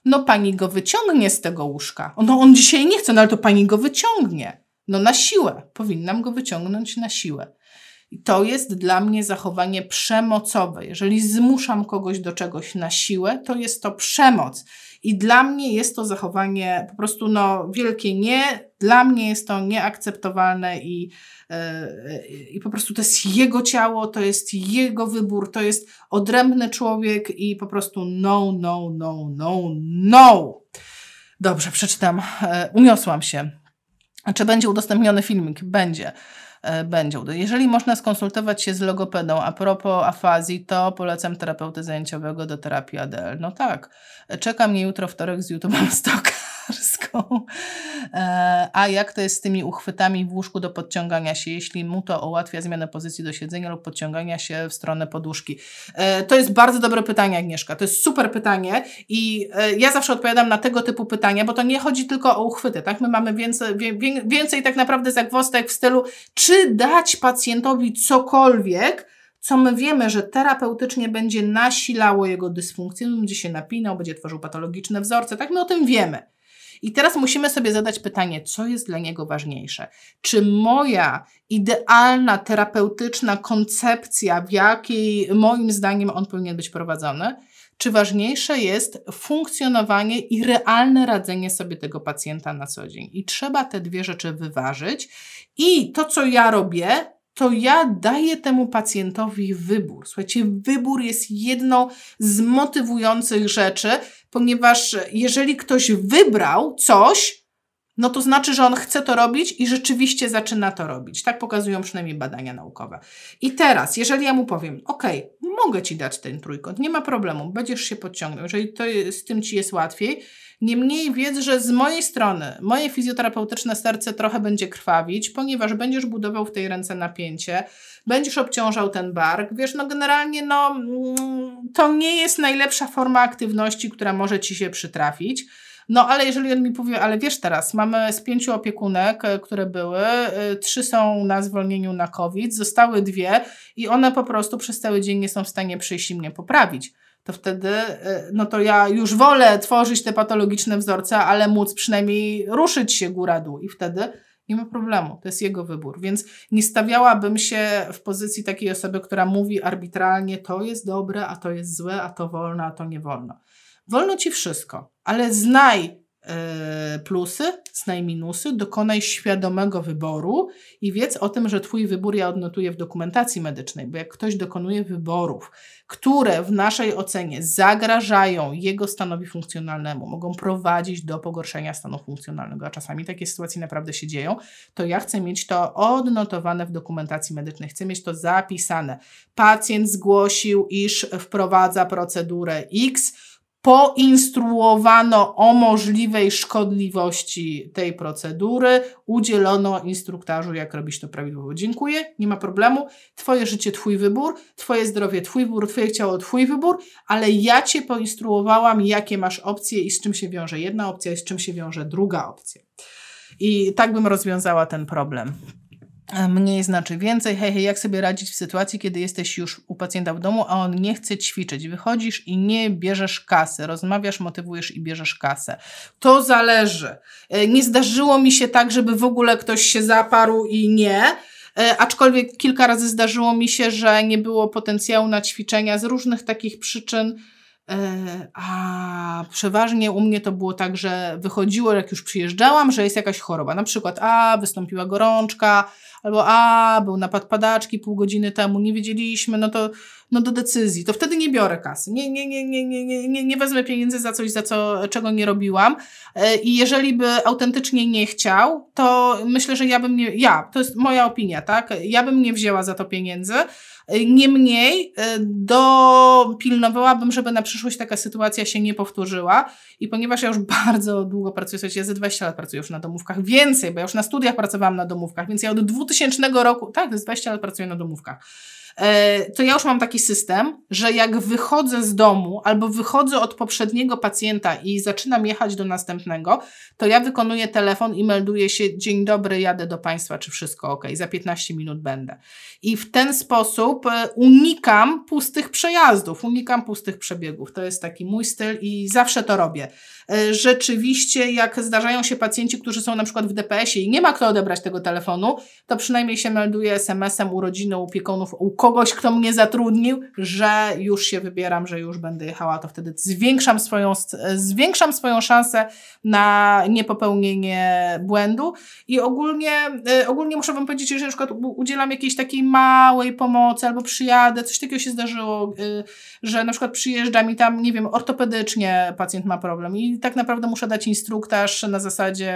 No pani go wyciągnie z tego łóżka. No on dzisiaj nie chce, no ale to pani go wyciągnie. No na siłę. Powinnam go wyciągnąć na siłę. I to jest dla mnie zachowanie przemocowe. Jeżeli zmuszam kogoś do czegoś na siłę, to jest to przemoc. I dla mnie jest to zachowanie po prostu no, wielkie nie. Dla mnie jest to nieakceptowalne i, yy, i po prostu to jest jego ciało, to jest jego wybór, to jest odrębny człowiek i po prostu no, no, no, no, no. Dobrze, przeczytam. Yy, uniosłam się. Czy będzie udostępniony filmik? Będzie. E, będzie. Jeżeli można skonsultować się z logopedą a propos afazji, to polecam terapeutę zajęciowego do terapii ADL. No tak. Czeka mnie jutro wtorek z YouTube'em stokarską. E, a jak to jest z tymi uchwytami w łóżku do podciągania się, jeśli mu to ułatwia zmianę pozycji do siedzenia lub podciągania się w stronę poduszki? E, to jest bardzo dobre pytanie, Agnieszka. To jest super pytanie i ja zawsze odpowiadam na tego typu pytania, bo to nie chodzi tylko o uchwyty, tak? My mamy więcej, więcej tak naprawdę zagwostek w stylu, czy dać pacjentowi cokolwiek, co my wiemy, że terapeutycznie będzie nasilało jego dysfunkcję, będzie się napinał, będzie tworzył patologiczne wzorce, tak? My o tym wiemy. I teraz musimy sobie zadać pytanie, co jest dla niego ważniejsze? Czy moja idealna terapeutyczna koncepcja, w jakiej moim zdaniem on powinien być prowadzony, czy ważniejsze jest funkcjonowanie i realne radzenie sobie tego pacjenta na co dzień? I trzeba te dwie rzeczy wyważyć. I to, co ja robię, to ja daję temu pacjentowi wybór. Słuchajcie, wybór jest jedną z motywujących rzeczy, ponieważ jeżeli ktoś wybrał coś, no to znaczy, że on chce to robić i rzeczywiście zaczyna to robić. Tak pokazują przynajmniej badania naukowe. I teraz, jeżeli ja mu powiem, OK, mogę ci dać ten trójkąt, nie ma problemu, będziesz się podciągnął, jeżeli to z tym ci jest łatwiej, Niemniej wiedz, że z mojej strony moje fizjoterapeutyczne serce trochę będzie krwawić, ponieważ będziesz budował w tej ręce napięcie, będziesz obciążał ten bark. Wiesz, no generalnie no, mm, to nie jest najlepsza forma aktywności, która może ci się przytrafić. No ale jeżeli on mi powie, ale wiesz teraz, mamy z pięciu opiekunek, e, które były, e, trzy są na zwolnieniu na COVID, zostały dwie i one po prostu przez cały dzień nie są w stanie przyjść i mnie poprawić to wtedy, e, no to ja już wolę tworzyć te patologiczne wzorce, ale móc przynajmniej ruszyć się góra-dół i wtedy nie ma problemu, to jest jego wybór. Więc nie stawiałabym się w pozycji takiej osoby, która mówi arbitralnie, to jest dobre, a to jest złe, a to wolno, a to nie wolno. Wolno ci wszystko, ale znaj E, plusy, znaj minusy, dokonaj świadomego wyboru i wiedz o tym, że Twój wybór ja odnotuję w dokumentacji medycznej, bo jak ktoś dokonuje wyborów, które w naszej ocenie zagrażają jego stanowi funkcjonalnemu, mogą prowadzić do pogorszenia stanu funkcjonalnego, a czasami takie sytuacje naprawdę się dzieją, to ja chcę mieć to odnotowane w dokumentacji medycznej, chcę mieć to zapisane. Pacjent zgłosił, iż wprowadza procedurę X, poinstruowano o możliwej szkodliwości tej procedury, udzielono instruktażu, jak robić to prawidłowo. Dziękuję, nie ma problemu. Twoje życie, Twój wybór, Twoje zdrowie, Twój wybór, Twoje ciało, Twój wybór, ale ja Cię poinstruowałam, jakie masz opcje i z czym się wiąże jedna opcja i z czym się wiąże druga opcja. I tak bym rozwiązała ten problem mniej znaczy więcej. Hej, hej, jak sobie radzić w sytuacji, kiedy jesteś już u pacjenta w domu, a on nie chce ćwiczyć? Wychodzisz i nie bierzesz kasy, rozmawiasz, motywujesz i bierzesz kasę. To zależy. E, nie zdarzyło mi się tak, żeby w ogóle ktoś się zaparł i nie. E, aczkolwiek kilka razy zdarzyło mi się, że nie było potencjału na ćwiczenia z różnych takich przyczyn. E, a przeważnie u mnie to było tak, że wychodziło, jak już przyjeżdżałam, że jest jakaś choroba. Na przykład, a wystąpiła gorączka, albo a, był napad padaczki pół godziny temu, nie wiedzieliśmy, no to no do decyzji, to wtedy nie biorę kasy, nie, nie, nie, nie, nie, nie, nie wezmę pieniędzy za coś, za co, czego nie robiłam. E, i jeżeli by autentycznie nie chciał, to myślę, że ja bym nie, ja, to jest moja opinia, tak, ja bym nie wzięła za to pieniędzy, Niemniej e, dopilnowałabym, żeby na przyszłość taka sytuacja się nie powtórzyła. I ponieważ ja już bardzo długo pracuję, słuchajcie, ja ze 20 lat pracuję już na domówkach, więcej, bo ja już na studiach pracowałam na domówkach, więc ja od 2000 2000 roku, tak, jest 20 lat pracuję na domówkach. E, to ja już mam taki system, że jak wychodzę z domu albo wychodzę od poprzedniego pacjenta i zaczynam jechać do następnego, to ja wykonuję telefon i melduję się: Dzień dobry, jadę do Państwa, czy wszystko ok, za 15 minut będę. I w ten sposób e, unikam pustych przejazdów, unikam pustych przebiegów. To jest taki mój styl i zawsze to robię. E, rzeczywiście, jak zdarzają się pacjenci, którzy są na przykład w DPS-ie i nie ma kto odebrać tego telefonu, to przynajmniej się melduje SMS-em u rodziny, u opiekunów, kogoś, kto mnie zatrudnił, że już się wybieram, że już będę jechała, to wtedy zwiększam swoją, zwiększam swoją szansę na niepopełnienie błędu. I ogólnie, e, ogólnie muszę Wam powiedzieć, że na przykład udzielam jakiejś takiej małej pomocy albo przyjadę, coś takiego się zdarzyło, e, że na przykład przyjeżdża mi tam, nie wiem, ortopedycznie pacjent ma problem i tak naprawdę muszę dać instruktaż na zasadzie,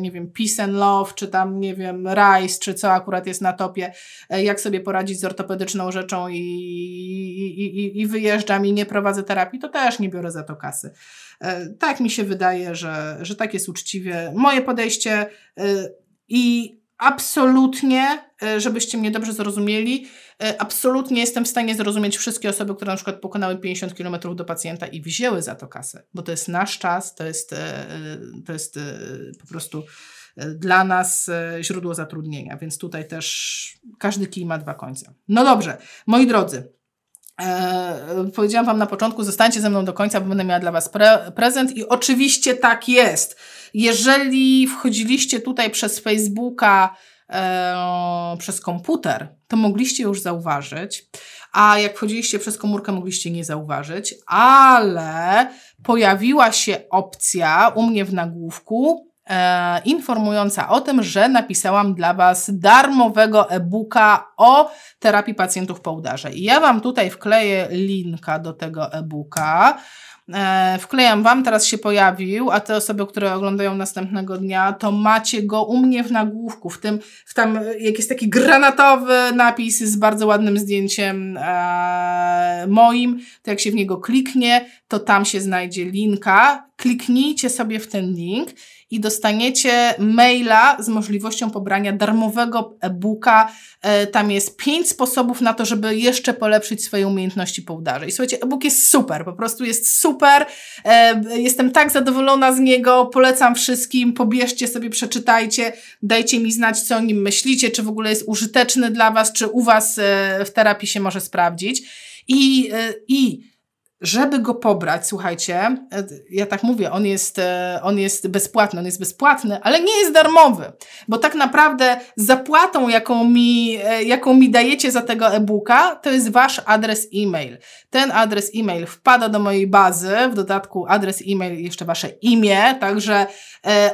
nie wiem, peace and love, czy tam, nie wiem, rice, czy co akurat jest na topie, e, jak sobie poradzić z ortopedyczną rzeczą i, i, i, i wyjeżdżam i nie prowadzę terapii, to też nie biorę za to kasy. E, tak mi się wydaje, że, że tak jest uczciwie. Moje podejście e, i absolutnie, e, żebyście mnie dobrze zrozumieli, absolutnie jestem w stanie zrozumieć wszystkie osoby, które na przykład pokonały 50 km do pacjenta i wzięły za to kasę, bo to jest nasz czas, to jest, to jest po prostu dla nas źródło zatrudnienia, więc tutaj też każdy kij ma dwa końce. No dobrze, moi drodzy, E, powiedziałam Wam na początku, zostańcie ze mną do końca, bo będę miała dla Was pre prezent i oczywiście tak jest. Jeżeli wchodziliście tutaj przez Facebooka, e, przez komputer, to mogliście już zauważyć, a jak wchodziliście przez komórkę, mogliście nie zauważyć, ale pojawiła się opcja u mnie w nagłówku e, informująca o tym, że napisałam dla Was darmowego e-booka o terapii pacjentów po udarze. I ja Wam tutaj wkleję linka do tego e-booka. E, wklejam Wam, teraz się pojawił, a te osoby, które oglądają następnego dnia, to macie go u mnie w nagłówku, w tym, w tam, jak jest taki granatowy napis z bardzo ładnym zdjęciem e, moim, to jak się w niego kliknie, to tam się znajdzie linka. Kliknijcie sobie w ten link i dostaniecie maila z możliwością pobrania darmowego e-booka. E, tam jest pięć sposobów na to, żeby jeszcze polepszyć swoje umiejętności po udarze. I słuchajcie, e-book jest super, po prostu jest super. E, jestem tak zadowolona z niego, polecam wszystkim, pobierzcie sobie, przeczytajcie, dajcie mi znać, co o nim myślicie, czy w ogóle jest użyteczny dla Was, czy u Was e, w terapii się może sprawdzić. I, i żeby go pobrać, słuchajcie, e, ja tak mówię, on jest, e, on jest bezpłatny, on jest bezpłatny, ale nie jest darmowy, bo tak naprawdę zapłatą, jaką mi, e, jaką mi dajecie za tego e-booka, to jest wasz adres e-mail. Ten adres e-mail wpada do mojej bazy, w dodatku adres e-mail jeszcze wasze imię, także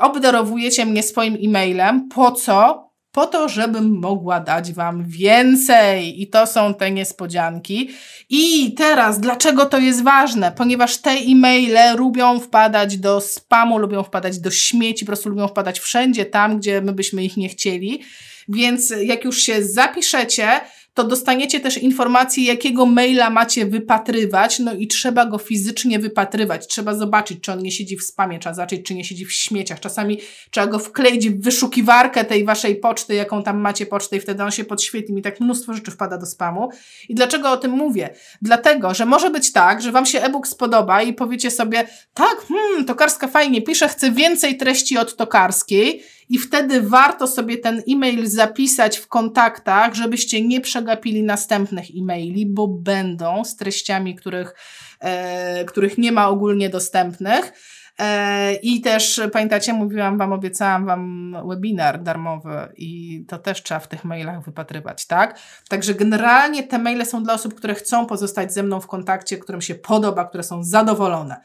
obdarowujecie mnie swoim e-mailem. Po co? Po to, żebym mogła dać Wam więcej. I to są te niespodzianki. I teraz, dlaczego to jest ważne? Ponieważ te e-maile lubią wpadać do spamu, lubią wpadać do śmieci, po prostu lubią wpadać wszędzie tam, gdzie my byśmy ich nie chcieli. Więc jak już się zapiszecie, to dostaniecie też informację, jakiego maila macie wypatrywać, no i trzeba go fizycznie wypatrywać. Trzeba zobaczyć, czy on nie siedzi w spamie, trzeba zobaczyć, czy nie siedzi w śmieciach. Czasami trzeba go wkleić w wyszukiwarkę tej waszej poczty, jaką tam macie pocztę i wtedy on się podświetli. Mi tak mnóstwo rzeczy wpada do spamu. I dlaczego o tym mówię? Dlatego, że może być tak, że wam się e-book spodoba i powiecie sobie, tak, hmm, Tokarska fajnie pisze, chcę więcej treści od Tokarskiej i wtedy warto sobie ten e-mail zapisać w kontaktach, żebyście nie przegapili następnych e-maili, bo będą z treściami, których, e, których nie ma ogólnie dostępnych. E, I też pamiętacie, mówiłam Wam, obiecałam Wam webinar darmowy i to też trzeba w tych mailach wypatrywać, tak? Także generalnie te maile są dla osób, które chcą pozostać ze mną w kontakcie, którym się podoba, które są zadowolone.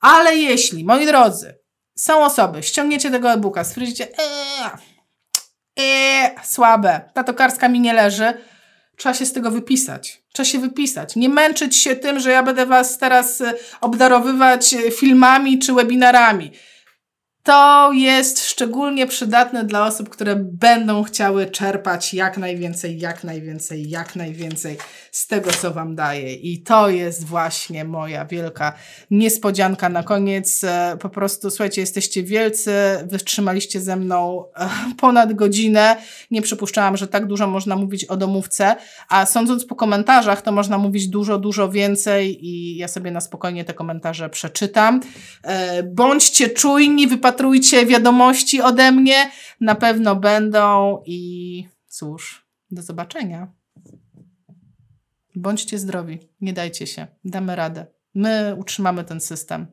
Ale jeśli, moi drodzy, są osoby, ściągniecie tego e-booka, stwierdzicie, eee, eee, słabe, ta tokarska mi nie leży, trzeba się z tego wypisać. Trzeba się wypisać. Nie męczyć się tym, że ja będę Was teraz e, obdarowywać e, filmami czy webinarami. To jest szczególnie przydatne dla osób, które będą chciały czerpać jak najwięcej, jak najwięcej, jak najwięcej z tego, co Wam daję. I to jest właśnie moja wielka niespodzianka na koniec. E, po prostu, słuchajcie, jesteście wielcy, wytrzymaliście ze mną e, ponad godzinę. Nie przypuszczałam, że tak dużo można mówić o domówce, a sądząc po komentarzach, to można mówić dużo, dużo więcej i ja sobie na spokojnie te komentarze przeczytam. E, bądźcie czujni, wypatrujcie wiadomości ode mnie, na pewno będą i cóż, do zobaczenia. Bądźcie zdrowi, nie dajcie się, damy radę. My utrzymamy ten system.